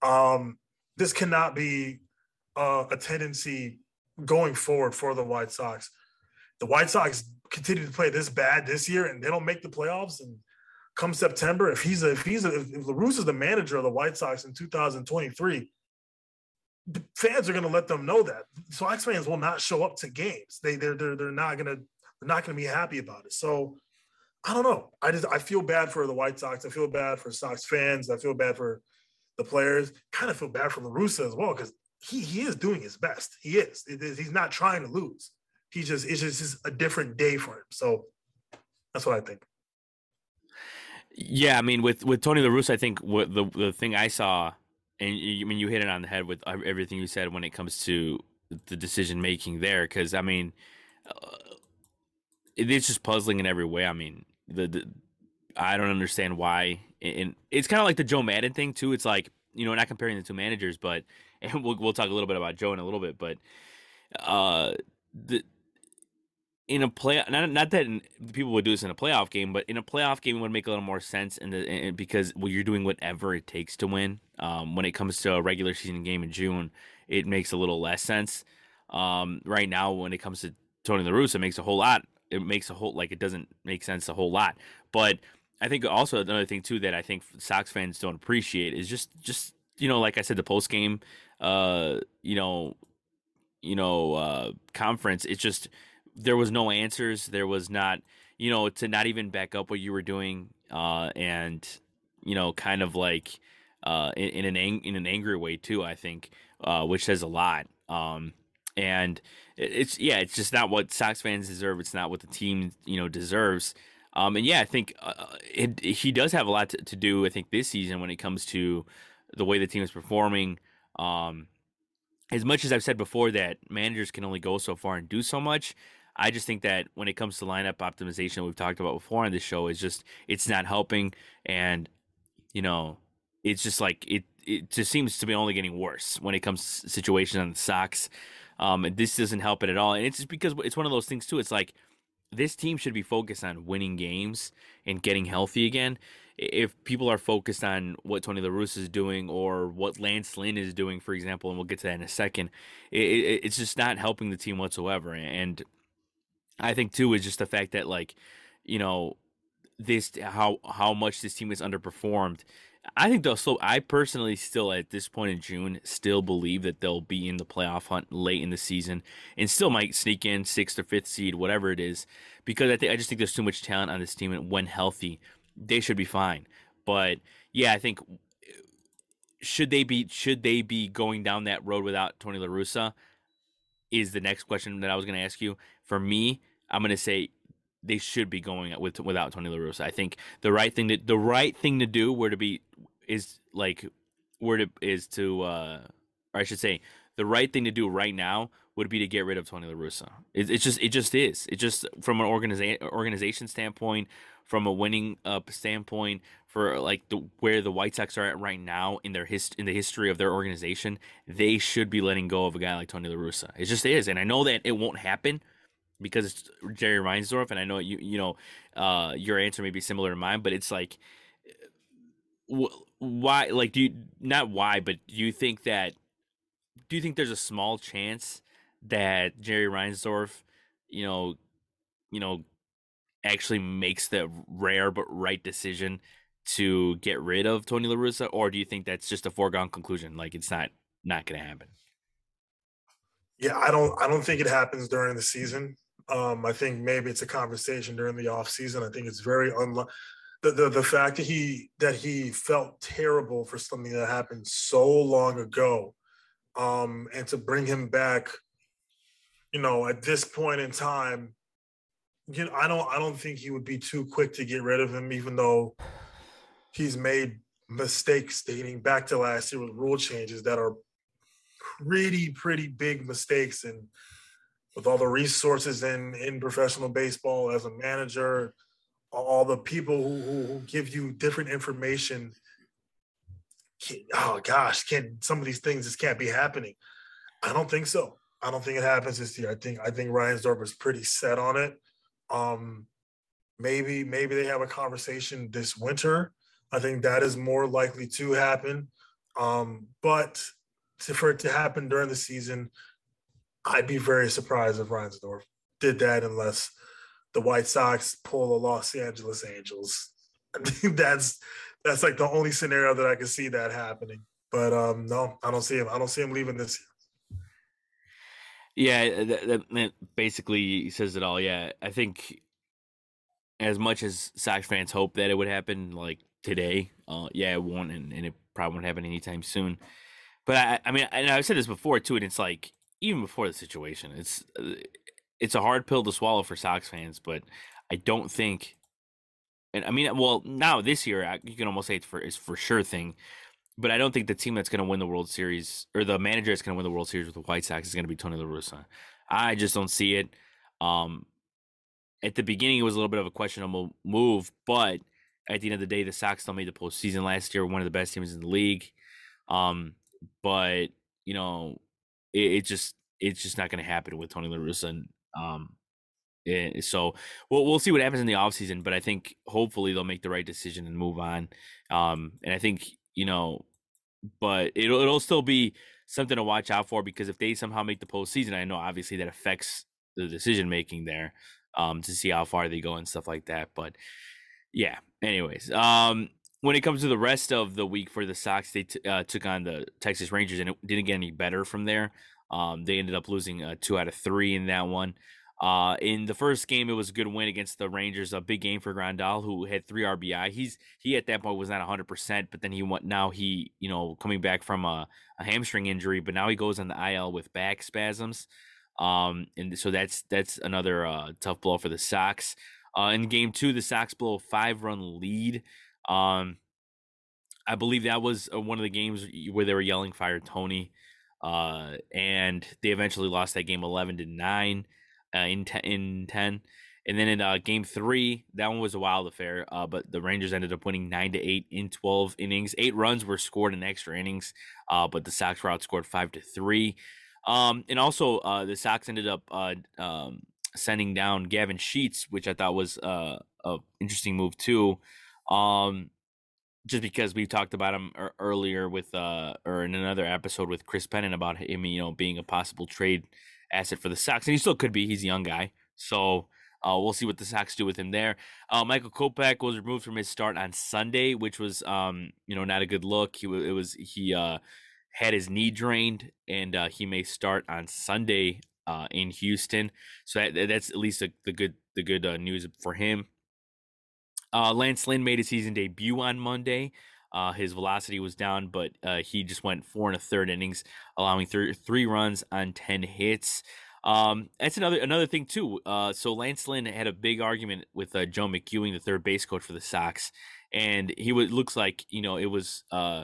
um, this cannot be uh, a tendency going forward for the White Sox. The White Sox continue to play this bad this year, and they don't make the playoffs. And come September, if he's a, if he's a, if La Russa is the manager of the White Sox in 2023, fans are going to let them know that Sox fans will not show up to games. They they're they're, they're not going to they're not going to be happy about it. So I don't know. I just I feel bad for the White Sox. I feel bad for Sox fans. I feel bad for the players. Kind of feel bad for La Russa as well because he he is doing his best. He is. He's not trying to lose. He just it's just a different day for him. So that's what I think. Yeah, I mean, with with Tony La Russa, I think what the the thing I saw and you, I mean you hit it on the head with everything you said when it comes to the decision making there. Because I mean, uh, it is just puzzling in every way. I mean, the, the I don't understand why, and it's kind of like the Joe Maddon thing too. It's like you know, not comparing the two managers, but and we'll we'll talk a little bit about Joe in a little bit, but uh, the in a play not not that people would do this in a playoff game, but in a playoff game it would make a little more sense in the in, because well you're doing whatever it takes to win. Um, when it comes to a regular season game in June, it makes a little less sense. Um, right now, when it comes to Tony La Russa, it makes a whole lot. It makes a whole like it doesn't make sense a whole lot. But I think also another thing too that I think Sox fans don't appreciate is just just you know like I said the post game, uh, you know, you know, uh, conference. It's just there was no answers. There was not, you know, to not even back up what you were doing, uh, and you know, kind of like uh, in, in an ang- in an angry way too. I think, uh, which says a lot. Um, and it's yeah, it's just not what Sox fans deserve. It's not what the team you know deserves. Um, and yeah, I think uh, it, he does have a lot to, to, do. I think this season when it comes to the way the team is performing. Um, as much as I've said before that managers can only go so far and do so much, I just think that when it comes to lineup optimization, we've talked about before on this show, is just it's not helping, and you know, it's just like it. It just seems to be only getting worse when it comes to situations on the Sox. Um, and this doesn't help it at all, and it's just because it's one of those things too. It's like this team should be focused on winning games and getting healthy again. if people are focused on what Tony La Russa is doing or what Lance Lynn is doing, for example, and we'll get to that in a second, it, it, it's just not helping the team whatsoever. And I think too is just the fact that like, you know, this how how much this team has underperformed. I think they'll still. I personally still at this point in June still believe that they'll be in the playoff hunt late in the season and still might sneak in sixth or fifth seed, whatever it is, because I think I just think there's too much talent on this team and when healthy, they should be fine. But yeah, I think should they be should they be going down that road without Tony La Russa? Is the next question that I was going to ask you. For me, I'm going to say they should be going with without Tony La Russa. I think the right thing to the right thing to do were to be is like were to is to uh or I should say the right thing to do right now would be to get rid of Tony La Russa. It, it's just it just is. It just from an organization organization standpoint, from a winning up standpoint, for like the where the White Sox are at right now in their hist in the history of their organization, they should be letting go of a guy like Tony La Russa. It just is, and I know that it won't happen because it's Jerry Reinsdorf, and I know you you know uh, your answer may be similar to mine, but it's like why like do you not why, but do you think that do you think there's a small chance that Jerry Reinsdorf, you know, you know, actually makes the rare but right decision to get rid of Tony La Russa, or do you think that's just a foregone conclusion? Like it's not not going to happen. Yeah, I don't. I don't think it happens during the season. Um, I think maybe it's a conversation during the off season. I think it's very unlikely. The, the, the fact that he that he felt terrible for something that happened so long ago, um, and to bring him back, you know, at this point in time, you know, I don't I don't think he would be too quick to get rid of him, even though he's made mistakes dating back to last year with rule changes that are pretty pretty big mistakes and with all the resources in in professional baseball as a manager, all the people who, who, give you different information. Oh gosh, can't some of these things just can't be happening? I don't think so. I don't think it happens this year. I think I think Reinsdorf is pretty set on it. Um, maybe maybe they have a conversation this winter. I think that is more likely to happen. Um, but to, for it to happen during the season, I'd be very surprised if Reinsdorf did that unless the White Sox pull the Los Angeles Angels. I think that's that's like the only scenario that I can see that happening. But um, no, I don't see him. I don't see him leaving this year. Yeah, that, that basically says it all. Yeah, I think as much as Sox fans hope that it would happen like today, uh, yeah, it won't, and, and, it probably won't happen anytime soon. But I, I mean, and I've said this before too, and it's like even before the situation. It's uh, it's a hard pill to swallow for Sox fans, but I don't think. And I mean, well, now this year you can almost say it's for it's for sure thing, but I don't think the team that's going to win the World Series or the manager that's going to win the World Series with the White Sox is going to be Tony La Russa. I just don't see it. Um, at the beginning, it was a little bit of a questionable move, but at the end of the day, the Sox still made the postseason last year, one of the best teams in the league. Um, but you know, it, it just it's just not going to happen with Tony La Russa. And, um, eh, so we'll we'll see what happens in the offseason, but I think hopefully they'll make the right decision and move on. Um, and I think you know, but it'll it'll still be something to watch out for because if they somehow make the postseason, I know obviously that affects the decision making there. Um, to see how far they go and stuff like that. But yeah. Anyways, um, when it comes to the rest of the week for the Sox, they t- uh, took on the Texas Rangers and it didn't get any better from there. Um, they ended up losing uh, two out of three in that one. Uh, in the first game, it was a good win against the Rangers. A big game for Grandal, who had three RBI. He's he at that point was not 100, percent but then he went. Now he you know coming back from a, a, hamstring injury, but now he goes on the IL with back spasms. Um, and so that's that's another uh, tough blow for the Sox. Uh, in game two, the Sox blow a five run lead. Um, I believe that was uh, one of the games where they were yelling "Fire Tony." Uh, and they eventually lost that game 11 to 9 uh, in, ten, in 10. And then in uh, game three, that one was a wild affair, uh, but the Rangers ended up winning 9 to 8 in 12 innings. Eight runs were scored in extra innings, uh, but the Sox were outscored 5 to 3. Um, and also, uh, the Sox ended up uh, um, sending down Gavin Sheets, which I thought was uh, a interesting move, too. Um, just because we talked about him earlier with uh or in another episode with Chris Pennant about him, you know, being a possible trade asset for the Sox, and he still could be. He's a young guy, so uh, we'll see what the Sox do with him there. Uh, Michael Kopech was removed from his start on Sunday, which was um you know not a good look. He it was he uh had his knee drained, and uh, he may start on Sunday uh, in Houston. So that, that's at least a, the good the good uh, news for him. Uh, Lance Lynn made his season debut on Monday. Uh, his velocity was down, but uh, he just went four and a third innings, allowing th- three runs on ten hits. Um, that's another another thing too. Uh, so Lance Lynn had a big argument with uh, Joe McEwing, the third base coach for the Sox, and he was looks like you know it was uh,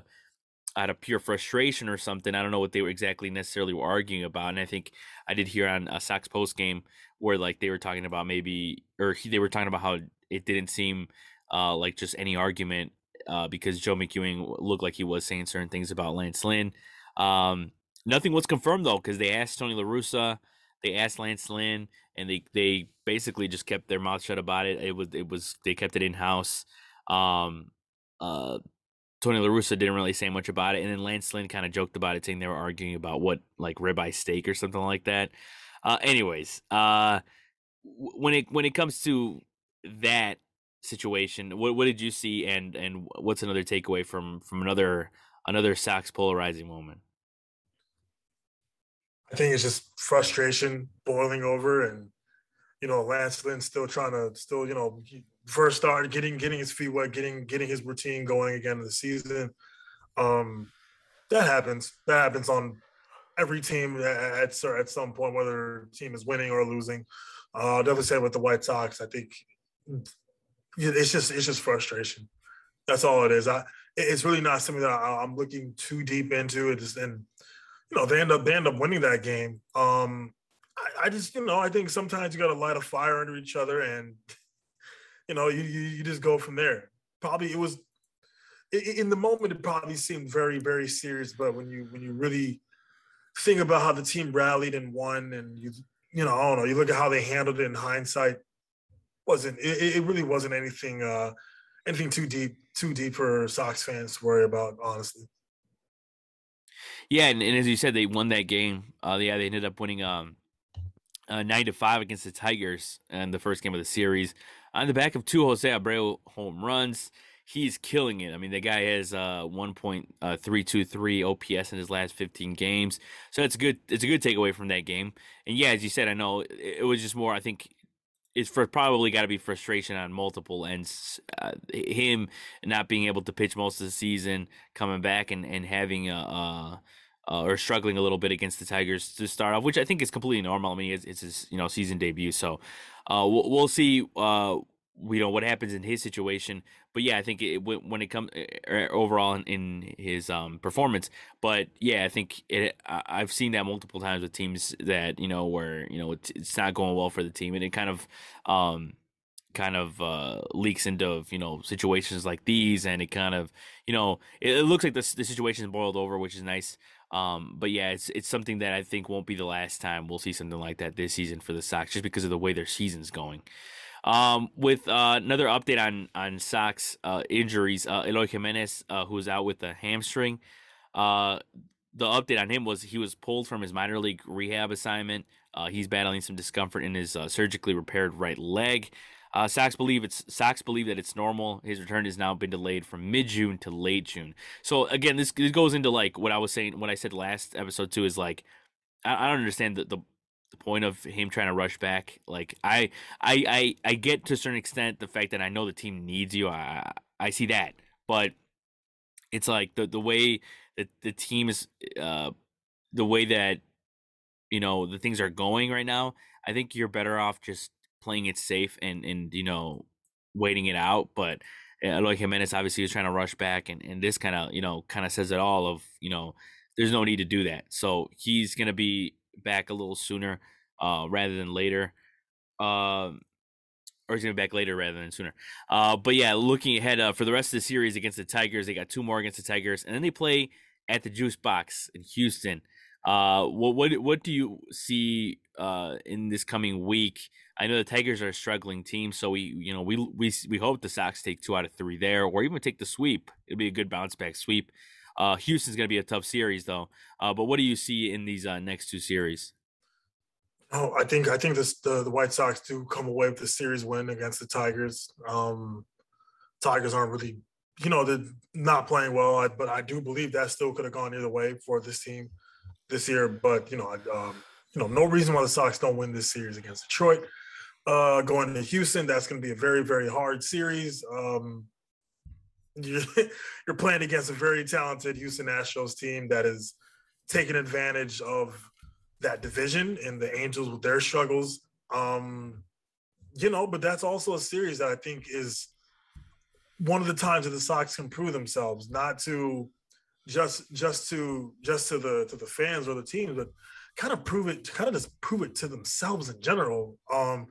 out of pure frustration or something. I don't know what they were exactly necessarily were arguing about. And I think I did hear on a Sox post game where like they were talking about maybe, or he, they were talking about how it didn't seem uh, like just any argument uh, because Joe McEwing looked like he was saying certain things about Lance Lynn. Um, nothing was confirmed though because they asked Tony La Russa, they asked Lance Lynn, and they they basically just kept their mouth shut about it. It was it was they kept it in house. Um, uh, Tony La Russa didn't really say much about it, and then Lance Lynn kind of joked about it, saying they were arguing about what like ribeye steak or something like that. Uh, anyways, uh, when it when it comes to that situation, what what did you see, and and what's another takeaway from from another another Sox polarizing moment? I think it's just frustration boiling over, and you know Lance Lynn still trying to still you know first start, getting getting his feet wet, getting getting his routine going again in the season. Um, that happens. That happens on every team at at some point, whether team is winning or losing. Uh, I'll definitely say with the White Sox, I think it's just it's just frustration. That's all it is. I it's really not something that I, am looking too deep into. It just and you know they end up they end up winning that game. Um, I, I just you know I think sometimes you got to light a fire under each other and you know, you, you, you just go from there. Probably it was in the moment it probably seemed very very serious, but when you when you really think about how the team rallied and won, and you you know I don't know, you look at how they handled it in hindsight, wasn't it, it really wasn't anything uh anything too deep too deep for Sox fans to worry about, honestly. Yeah, and, and, as you said, they won that game. Uh, yeah, they ended up winning um, uh, nine to five against the Tigers in the first game of the series on the back of two Jose Abreu home runs. He's killing it. I mean, the guy has uh, 1.323 uh, OPS in his last 15 games, so it's a good. It's a good takeaway from that game. And yeah, as you said, I know it, it was just more. I think it's for probably got to be frustration on multiple ends. Uh, him not being able to pitch most of the season, coming back and and having a. a uh, or struggling a little bit against the Tigers to start off, which I think is completely normal. I mean, it's, it's his you know season debut, so uh, we'll, we'll see. Uh, you know what happens in his situation, but yeah, I think it, when it comes er, overall in, in his um, performance. But yeah, I think it. I've seen that multiple times with teams that you know where you know it's, it's not going well for the team, and it kind of. Um, kind of uh, leaks into you know situations like these, and it kind of you know it, it looks like the the situation boiled over, which is nice. Um, but yeah, it's it's something that I think won't be the last time we'll see something like that this season for the Sox, just because of the way their season's going. Um, with uh, another update on on Sox uh, injuries, uh, Eloy Jimenez, uh, who's out with a hamstring. Uh, the update on him was he was pulled from his minor league rehab assignment. Uh, he's battling some discomfort in his uh, surgically repaired right leg. Uh, Sox believe it's Sox believe that it's normal. His return has now been delayed from mid June to late June. So again, this, this goes into like what I was saying, what I said last episode too is like I, I don't understand the, the the point of him trying to rush back. Like I I I I get to a certain extent the fact that I know the team needs you. I I see that, but it's like the the way that the team is uh the way that you know the things are going right now. I think you're better off just playing it safe and and you know waiting it out. But Eloy Jimenez obviously was trying to rush back, and and this kind of you know kind of says it all. Of you know, there's no need to do that. So he's gonna be back a little sooner uh, rather than later. Um, or he's gonna be back later rather than sooner. Uh, but yeah, looking ahead uh, for the rest of the series against the Tigers, they got two more against the Tigers, and then they play at the Juice Box in Houston. Uh, what what what do you see uh, in this coming week I know the Tigers are a struggling team, so we you know we we we hope the Sox take two out of three there, or even take the sweep. It'd be a good bounce back sweep. Uh, Houston's going to be a tough series though. Uh, but what do you see in these uh, next two series? Oh, I think I think this the, the White Sox do come away with the series win against the Tigers. Um, Tigers aren't really, you know, they're not playing well, but I do believe that still could have gone either way for this team this year. But you know, um, you know, no reason why the Sox don't win this series against Detroit. Uh, going to Houston, that's going to be a very very hard series. Um, you're, you're playing against a very talented Houston Astros team that is taking advantage of that division and the Angels with their struggles. Um, you know, but that's also a series that I think is one of the times that the Sox can prove themselves, not to just just to just to the to the fans or the team, but kind of prove it, kind of just prove it to themselves in general. Um,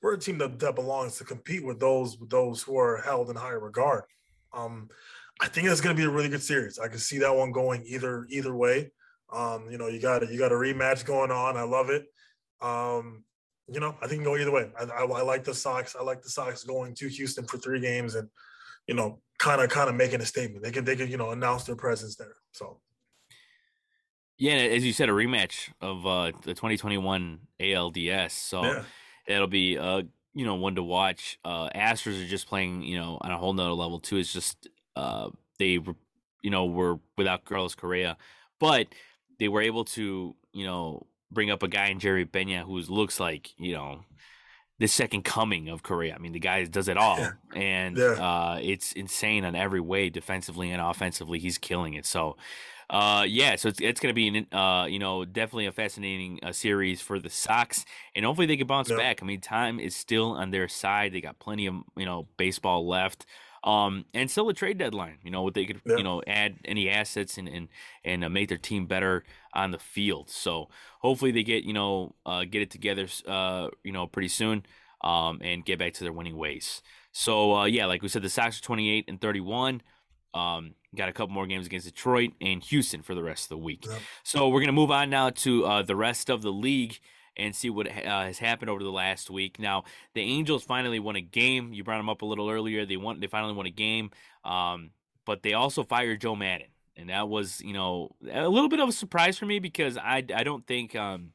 we're a team that, that belongs to compete with those with those who are held in higher regard. Um, I think it's going to be a really good series. I can see that one going either either way. Um, you know, you got a, you got a rematch going on. I love it. Um, you know, I think go either way. I, I, I, like the Sox. I like the Sox going to Houston for three games and, you know, kind of kind of making a statement. They can they can you know announce their presence there. So. Yeah, as you said, a rematch of uh, the 2021 ALDS. So yeah. it'll be uh, you know one to watch. Uh, Astros are just playing you know on a whole nother level too. It's just uh, they were you know were without Carlos Correa, but they were able to, you know, bring up a guy in Jerry Pena who looks like, you know, the second coming of Correa. I mean, the guy does it all, yeah. and yeah. Uh, it's insane on every way, defensively and offensively. He's killing it. So, uh, yeah, so it's, it's going to be, an, uh, you know, definitely a fascinating uh, series for the Sox, and hopefully they can bounce back. I mean, time is still on their side. They got plenty of, you know, baseball left. Um, and still a trade deadline. You know, what they could yeah. you know add any assets and and and uh, make their team better on the field. So hopefully they get you know uh, get it together uh, you know pretty soon um, and get back to their winning ways. So uh, yeah, like we said, the Sox are 28 and 31. Um, got a couple more games against Detroit and Houston for the rest of the week. Yeah. So we're gonna move on now to uh, the rest of the league and see what uh, has happened over the last week. Now, the Angels finally won a game. You brought them up a little earlier. They won. They finally won a game, um, but they also fired Joe Maddon, and that was you know a little bit of a surprise for me because I I don't think um,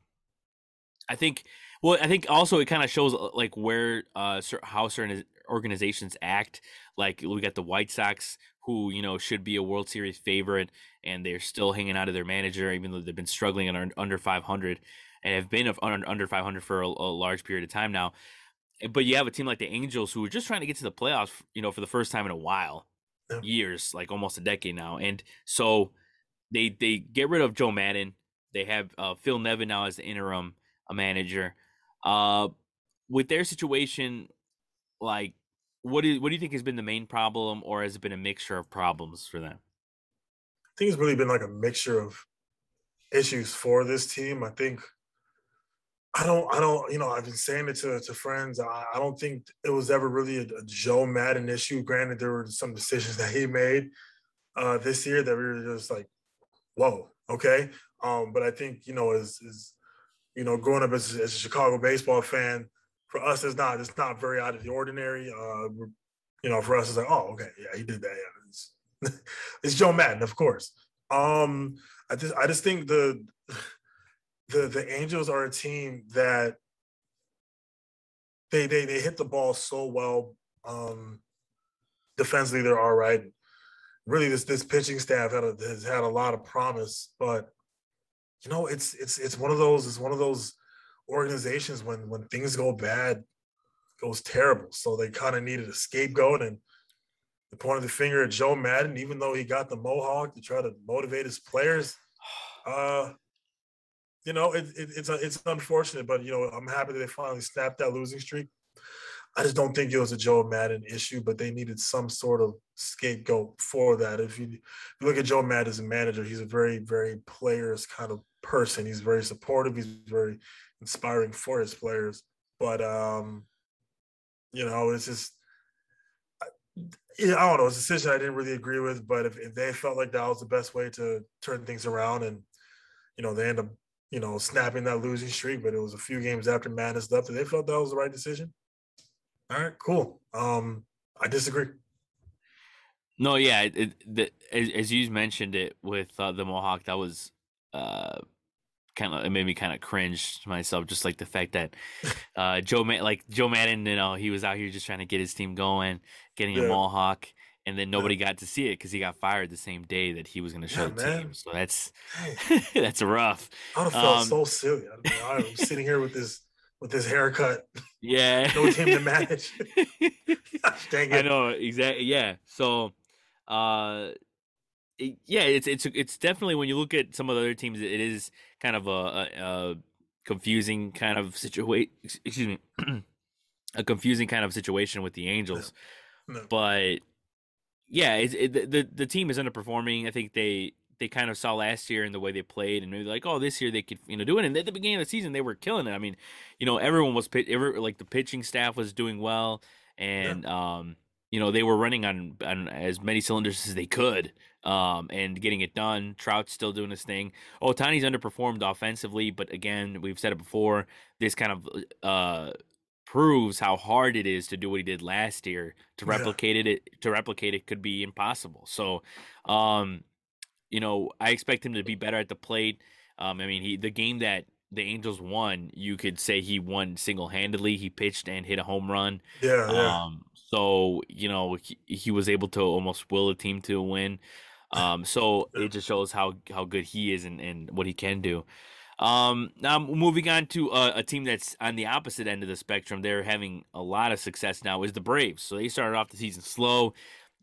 I think well I think also it kind of shows uh, like where uh how certain organizations act. Like we got the White Sox who you know should be a World Series favorite, and they're still hanging out of their manager, even though they've been struggling under, under 500 and have been under 500 for a, a large period of time now. Eh, but you have a team like the Angels who are just trying to get to the playoffs, you know, for the first time in a while, yeah. years, like almost a decade now. And so they they get rid of Joe Maddon. They have uh, Phil Nevin now as the interim uh, manager. Uh, with their situation, like, what do what do you think has been the main problem, or has it been a mixture of problems for them? I think it's really been like a mixture of issues for this team. I think I don't, I don't, you know, I've been saying it to, to friends. I, I don't think it was ever really a, a, Joe Maddon issue. Granted, there were some decisions that he made uh, this year that we were just like, whoa, okay. Um, but I think, you know, as, as you know, growing up as, as, a Chicago baseball fan, for us, it's not, it's not very out of the ordinary. Uh, you know, for us, it's like, oh, okay, yeah, he did that. Yeah, it's, it's Joe Maddon, of course. Um, I just, I just think the the the Angels are a team that they they they hit the ball so well. Um, defensively, they're all right. Really, this this pitching staff had a, has had a lot of promise, but you know, it's it's it's one of those it's one of those organizations when when things go bad, goes terrible. So they kind of needed a scapegoat and they pointed the finger at Joe Maddon, even though he got the mohawk to try to motivate his players. Uh, you know, it, it, it's it's unfortunate, but you know, I'm happy that they finally snapped that losing streak. I just don't think it was a Joe Maddon issue, but they needed some sort of scapegoat for that. If you, if you look at Joe Maddon as a manager, he's a very, very players kind of person. He's very supportive. He's very inspiring for his players. But um, you know, it's just yeah, I don't know. It's a decision I didn't really agree with, but if, if they felt like that was the best way to turn things around and you know, they end up you know, snapping that losing streak, but it was a few games after Madness left, and they felt that was the right decision. All right, cool. Um, I disagree. No, yeah, it, the, as, as you mentioned it with uh, the Mohawk, that was uh, kind of it made me kind of cringe to myself, just like the fact that uh, Joe, like Joe Maddon, you know, he was out here just trying to get his team going, getting yeah. a Mohawk, and then nobody yeah. got to see it because he got fired the same day that he was going to show yeah, the man. team. So that's that's rough. I would have felt um, so silly. I, mean, I was sitting here with this with this haircut. Yeah, no team to match. Dang it! I know exactly. Yeah, so uh, it, yeah, it's it's it's definitely when you look at some of the other teams, it is kind of a, a, a confusing kind of situation. Excuse me, a confusing kind of situation with the Angels, no. No. but yeah, it, it, the the team is underperforming. I think they they kind of saw last year in the way they played, and maybe like, oh, this year they could you know do it. And at the beginning of the season, they were killing it. I mean, you know, everyone was every, like the pitching staff was doing well, and yeah. um, you know, they were running on on as many cylinders as they could, um, and getting it done. Trout's still doing his thing. Ohtani's underperformed offensively, but again, we've said it before. This kind of uh proves how hard it is to do what he did last year. To replicate yeah. it, to replicate it could be impossible. So, um, you know, I expect him to be better at the plate. Um, I mean, he the game that the Angels won, you could say he won single handedly. He pitched and hit a home run. Yeah. yeah. Um, so you know he, he was able to almost will a team to a win. Um, so it just shows how how good he is and, and what he can do. Um, now moving on to a, a, team that's on the opposite end of the spectrum. They're having a lot of success now. Is the Braves? So they started off the season slow.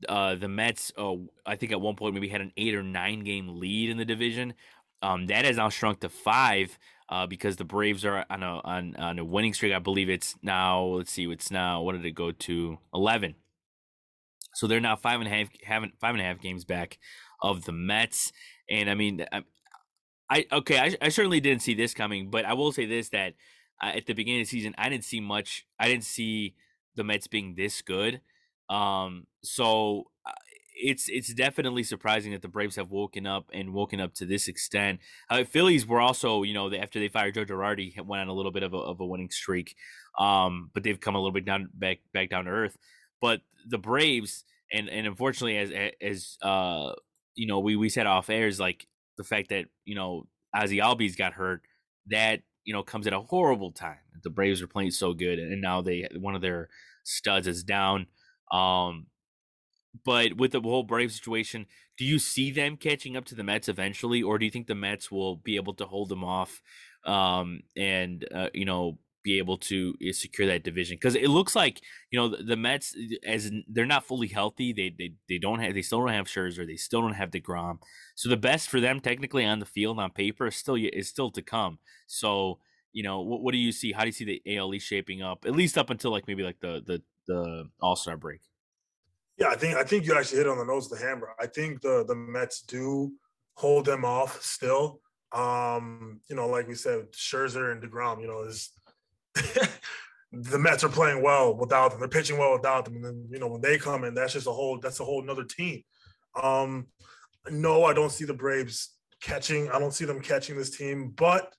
Uh, the Mets, uh, I think at one point maybe had an eight or nine game lead in the division. Um, that has now shrunk to five uh, because the Braves are on a on, on a winning streak. I believe it's now. Let's see, it's now. What did it go to? Eleven. So they're now five and a half, having five and a half games back of the Mets. And I mean, I okay, I, I certainly didn't see this coming, but I will say this that uh, at the beginning of the season, I didn't see much. I didn't see the Mets being this good. Um, so uh, it's it's definitely surprising that the Braves have woken up and woken up to this extent. Uh, Phillies were also, you know, after they fired Joe Girardi, went on a little bit of a, of a winning streak, um, but they've come a little bit down back back down to earth. But the Braves, and and unfortunately, as as uh, you know, we we said off air is like the fact that you know Ozzie Albies got hurt, that you know comes at a horrible time. The Braves are playing so good, and now they one of their studs is down. Um, but with the whole Brave situation, do you see them catching up to the Mets eventually, or do you think the Mets will be able to hold them off um, and uh, you know be able to eh, secure that division because it looks like you know the, the, Mets as they're not fully healthy. They they they don't have they still don't have Scherzer. They still don't have Degrom. So the best for them technically on the field on paper is still is still to come. So you know what, what do you see? How do you see the AL East shaping up? At least up until like maybe like the the the All Star break. Yeah, I think I think you actually hit on the nose of the hammer. I think the the Mets do hold them off still. Um, you know, like we said, Scherzer and Degrom. You know, is the Mets are playing well without them. They're pitching well without them. And then, you know, when they come in, that's just a whole that's a whole another team. Um, no, I don't see the Braves catching. I don't see them catching this team, but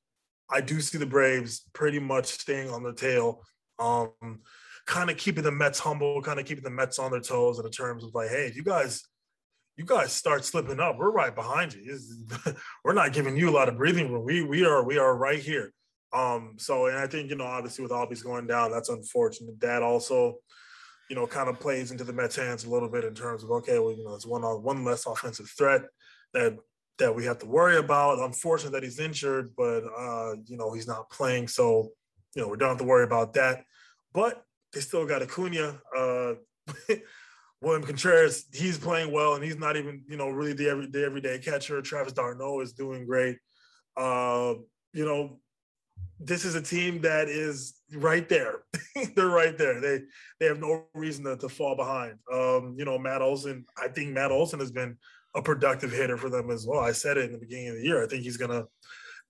I do see the Braves pretty much staying on their tail. Um, kind of keeping the Mets humble, kind of keeping the Mets on their toes in the terms of like, hey, if you guys, you guys start slipping up. We're right behind you. we're not giving you a lot of breathing room. We we are we are right here. Um, so, and I think, you know, obviously with Albies going down, that's unfortunate. That also, you know, kind of plays into the Mets' hands a little bit in terms of, okay, well, you know, it's one one less offensive threat that that we have to worry about. Unfortunate that he's injured, but uh, you know, he's not playing. So, you know, we don't have to worry about that. But they still got Acuna. Uh William Contreras, he's playing well, and he's not even, you know, really the everyday everyday catcher. Travis d'Arnaud is doing great. Uh, you know, this is a team that is right there. They're right there. They they have no reason to, to fall behind. Um, you know, Matt Olson, I think Matt Olson has been a productive hitter for them as well. I said it in the beginning of the year. I think he's gonna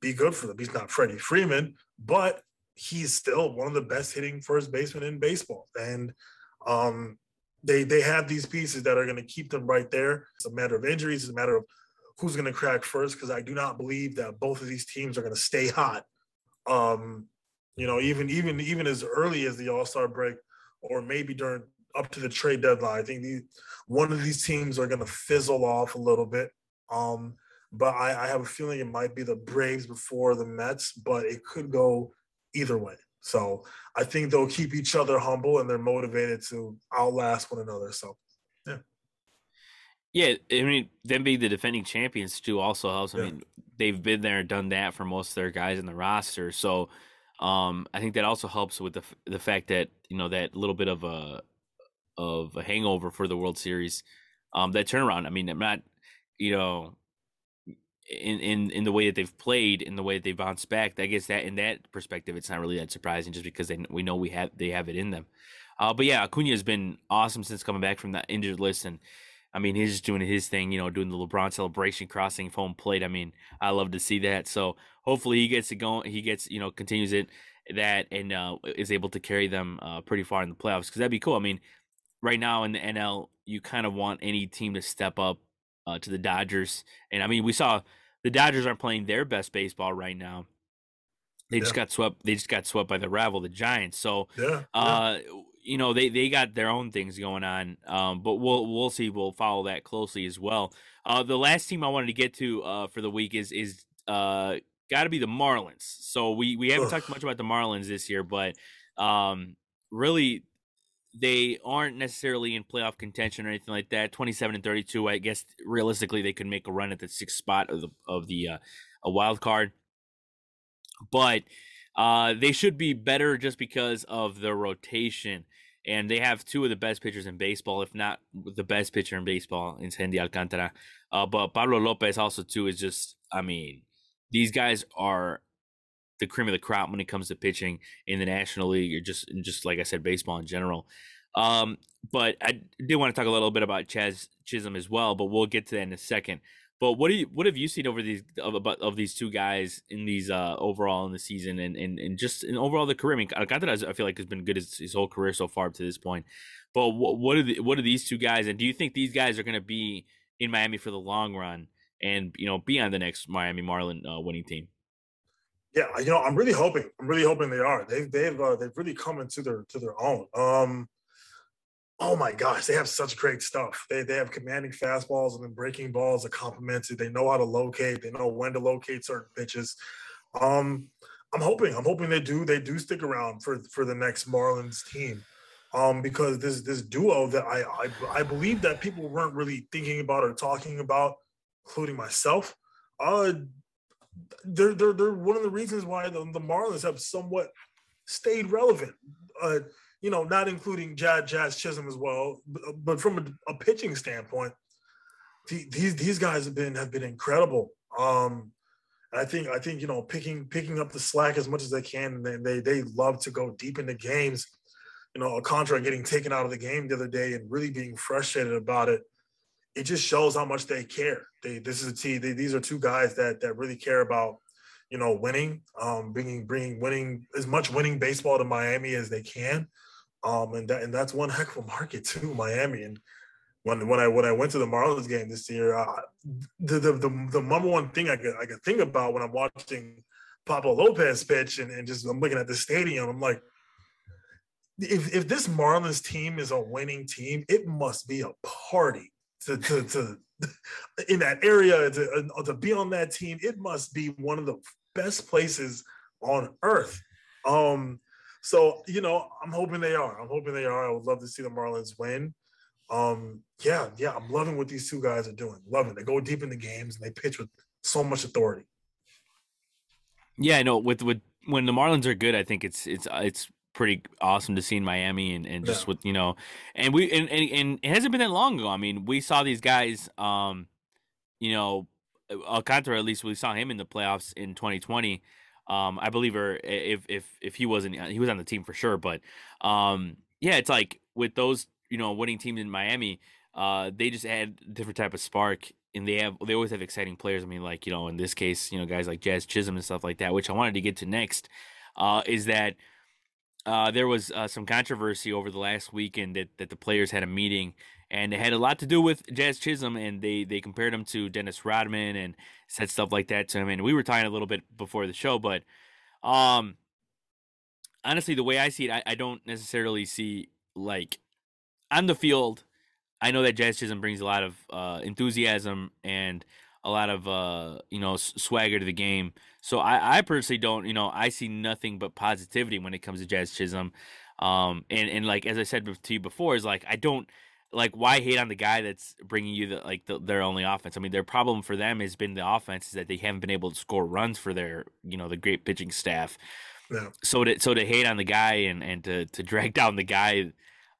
be good for them. He's not Freddie Freeman, but he's still one of the best hitting first basemen in baseball. And um, they they have these pieces that are going to keep them right there. It's a matter of injuries. It's a matter of who's going to crack first because I do not believe that both of these teams are going to stay hot. Um, you know, even even even as early as the All Star break, or maybe during up to the trade deadline. I think these one of these teams are going to fizzle off a little bit. Um, but I, I have a feeling it might be the Braves before the Mets, but it could go either way. So I think they'll keep each other humble and they're motivated to outlast one another. So, yeah. Yeah, I mean, them being the defending champions too also helps. I yeah. mean, they've been there and done that for most of their guys in the roster. So, um, I think that also helps with the the fact that you know that little bit of a of a hangover for the World Series. Um, that turnaround. I mean, I'm not, you know, in in in the way that they've played, in the way that they bounced back. I guess that in that perspective, it's not really that surprising, just because they we know we have they have it in them. Uh, but yeah, Acuna has been awesome since coming back from that injured list, and I mean he's just doing his thing, you know, doing the LeBron celebration, crossing home plate. I mean, I love to see that. So hopefully he gets it going. He gets you know continues it that and uh, is able to carry them uh, pretty far in the playoffs because that'd be cool. I mean, right now in the NL, you kind of want any team to step up uh, to the Dodgers. And I mean, we saw the Dodgers aren't playing their best baseball right now. They yeah. just got swept. They just got swept by the rival, the Giants. So, yeah, uh, you know, they they got their own things going on. Um, but we'll we'll see. We'll follow that closely as well. Uh, the last team I wanted to get to uh, for the week is is uh, got to be the Marlins. So we we haven't Ugh. talked much about the Marlins this year, but um, really they aren't necessarily in playoff contention or anything like that. 27 and 32, I guess realistically they could make a run at the sixth spot of the of the uh, a wild card. But uh, they should be better just because of the rotation. And they have two of the best pitchers in baseball, if not the best pitcher in baseball, in Sandy Alcantara. Uh, but Pablo Lopez also too is just, I mean, these guys are the cream of the crop when it comes to pitching in the National League, or just just like I said, baseball in general. Um, but I did want to talk a little bit about Jazz Chisholm as well, but we'll get to that in a second. But what do you what have you seen over these of of these two guys in these uh overall in the season and and, and just in overall the career? I mean, Alcantara I feel like has been good his, his whole career so far up to this point. But what what are the, what are these two guys? And do you think these guys are going to be in Miami for the long run and you know be on the next Miami Marlin uh, winning team? Yeah, you know, I'm really hoping. I'm really hoping they are. They've they've uh, they've really come into their to their own. Um, oh my gosh, they have such great stuff. They they have commanding fastballs and then breaking balls that complement it. They know how to locate. They know when to locate certain pitches. Um, I'm hoping. I'm hoping they do. They do stick around for for the next Marlins team. Um, because this this duo that I, I I believe that people weren't really thinking about or talking about, including myself. Uh, they're they're they're one of the reasons why the, the Marlins have somewhat stayed relevant. Uh, you know, not including Jazz, Jazz Chisholm as well, but, from a, a, pitching standpoint, the, these these guys have been have been incredible. Um, I think I think you know picking picking up the slack as much as they can, and they they love to go deep into games. You know, Alcantara getting taken out of the game the other day and really being frustrated about it it just shows how much they care. They this is a team. They, these are two guys that that really care about you know winning, um, bringing bringing winning as much winning baseball to Miami as they can, um, and that and that's one heck of a market too, Miami. And when when I when I went to the Marlins game this year, uh, the, the the the number one thing I could I could think about when I'm watching Pablo Lopez pitch and, and just I'm looking at the stadium, I'm like, if if this Marlins team is a winning team, it must be a party to to, to in that area to uh, to be on that team. It must be one of the best places on earth. Um, so you know, I'm hoping they are. I'm hoping they are. I would love to see the Marlins win. Um, yeah, yeah, I'm loving what these two guys are doing. Loving. They go deep in the games and they pitch with so much authority. Yeah, I know. With with when the Marlins are good, I think it's it's it's pretty awesome to see in Miami and, and just yeah. with you know and we and, and, and it hasn't been that long ago. I mean, we saw these guys um you know Alcantara at least we saw him in the playoffs in 2020. Um I believe or if if if he wasn't he was on the team for sure, but um yeah, it's like with those, you know, winning teams in Miami, uh they just add different type of spark and they have they always have exciting players. I mean, like, you know, in this case, you know, guys like Jazz Chisholm and stuff like that, which I wanted to get to next, uh, is that uh, there was uh, some controversy over the last weekend that, that the players had a meeting and it had a lot to do with Jazz Chisholm, and they they compared him to Dennis Rodman and said stuff like that to him. And we were talking a little bit before the show, but um, honestly, the way I see it, I, I don't necessarily see like on the field. I know that Jazz Chisholm brings a lot of uh, enthusiasm and a lot of uh, you know swagger to the game. So I, I personally don't, you know, I see nothing but positivity when it comes to Jazz Chisholm. Um, and and like as I said to you before, is like I don't like why hate on the guy that's bringing you the like the, their only offense. I mean, their problem for them has been the offense is that they haven't been able to score runs for their you know the great pitching staff. Yeah. So to so to hate on the guy and and to to drag down the guy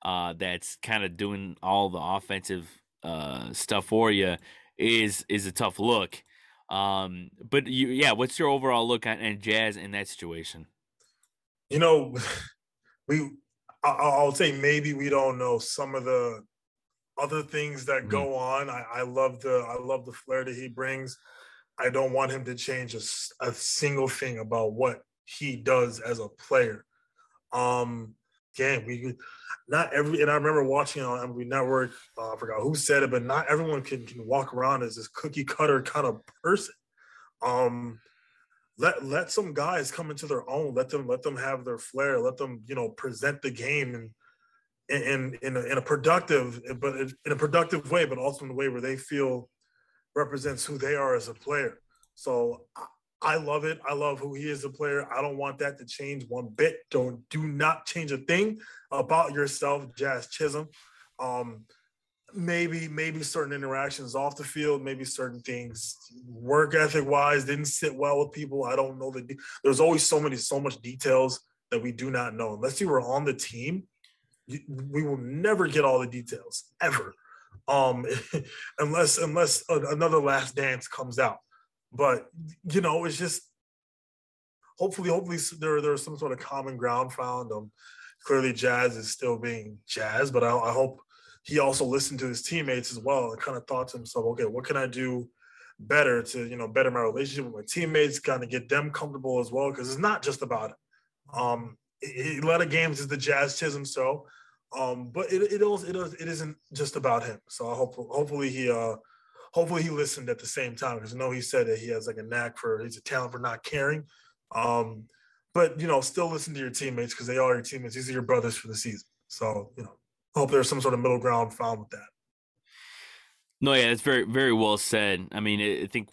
uh, that's kind of doing all the offensive uh, stuff for you is is a tough look. Um, but you, yeah, what's your overall look on and Jazz in that situation? You know, we I'll say maybe we don't know some of the other things that mm-hmm. go on. I, I, love the I love the flair that he brings. I don't want him to change a, a single thing about what he does as a player. Um, again, we not every and I remember watching on Every Network. Uh, I forgot who said it, but not everyone can, can walk around as this cookie cutter kind of person. Um, let let some guys come into their own. Let them let them have their flair. Let them you know present the game and in in a, in a productive but in a productive way, but also in a way where they feel represents who they are as a player. So I love it. I love who he is a player. I don't want that to change one bit. Don't do not change a thing about yourself, Jazz Chisholm. Um, maybe maybe certain interactions off the field, maybe certain things work ethic wise didn't sit well with people. I don't know that there's always so many so much details that we do not know. Unless you were on the team, we will never get all the details ever, um, unless unless another Last Dance comes out. But you know, it's just hopefully hopefully there there's some sort of common ground found. Um, clearly, Jazz is still being Jazz, but I, I hope he also listened to his teammates as well and kind of thought to himself, okay, what can I do better to, you know, better my relationship with my teammates, kind of get them comfortable as well? Because it's not just about. Um, a lot of games is the Jazz Chisholm show, um, but it it also it, it isn't just about him. So I hope hopefully he uh hopefully he listened at the same time because I know he said that he has like a knack for he's a talent for not caring. Um, but you know, still listen to your teammates because they are your teammates. These are your brothers for the season. So you know, hope there's some sort of middle ground found with that. No, yeah, it's very very well said. I mean, I think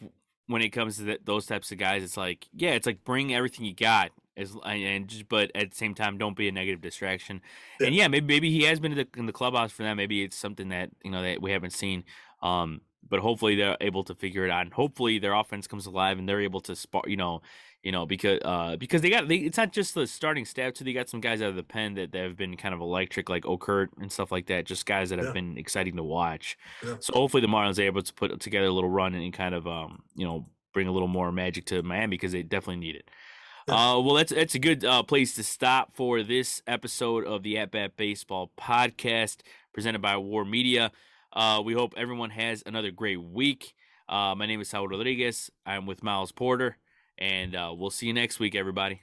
when it comes to the, those types of guys, it's like yeah, it's like bring everything you got as and just but at the same time, don't be a negative distraction. Yeah. And yeah, maybe maybe he has been in the, in the clubhouse for that. Maybe it's something that you know that we haven't seen. Um, but hopefully they're able to figure it out. And hopefully their offense comes alive and they're able to spark, you know, you know, because uh, because they got they, it's not just the starting staff too. They got some guys out of the pen that, that have been kind of electric, like Okert and stuff like that. Just guys that have been exciting to watch. Yeah. So hopefully the Marlins are able to put together a little run and kind of um, you know bring a little more magic to Miami because they definitely need it. Uh, well, that's that's a good uh, place to stop for this episode of the At Bat Baseball podcast presented by War Media. Uh, we hope everyone has another great week. Uh, my name is Saul Rodriguez. I'm with Miles Porter, and uh, we'll see you next week, everybody.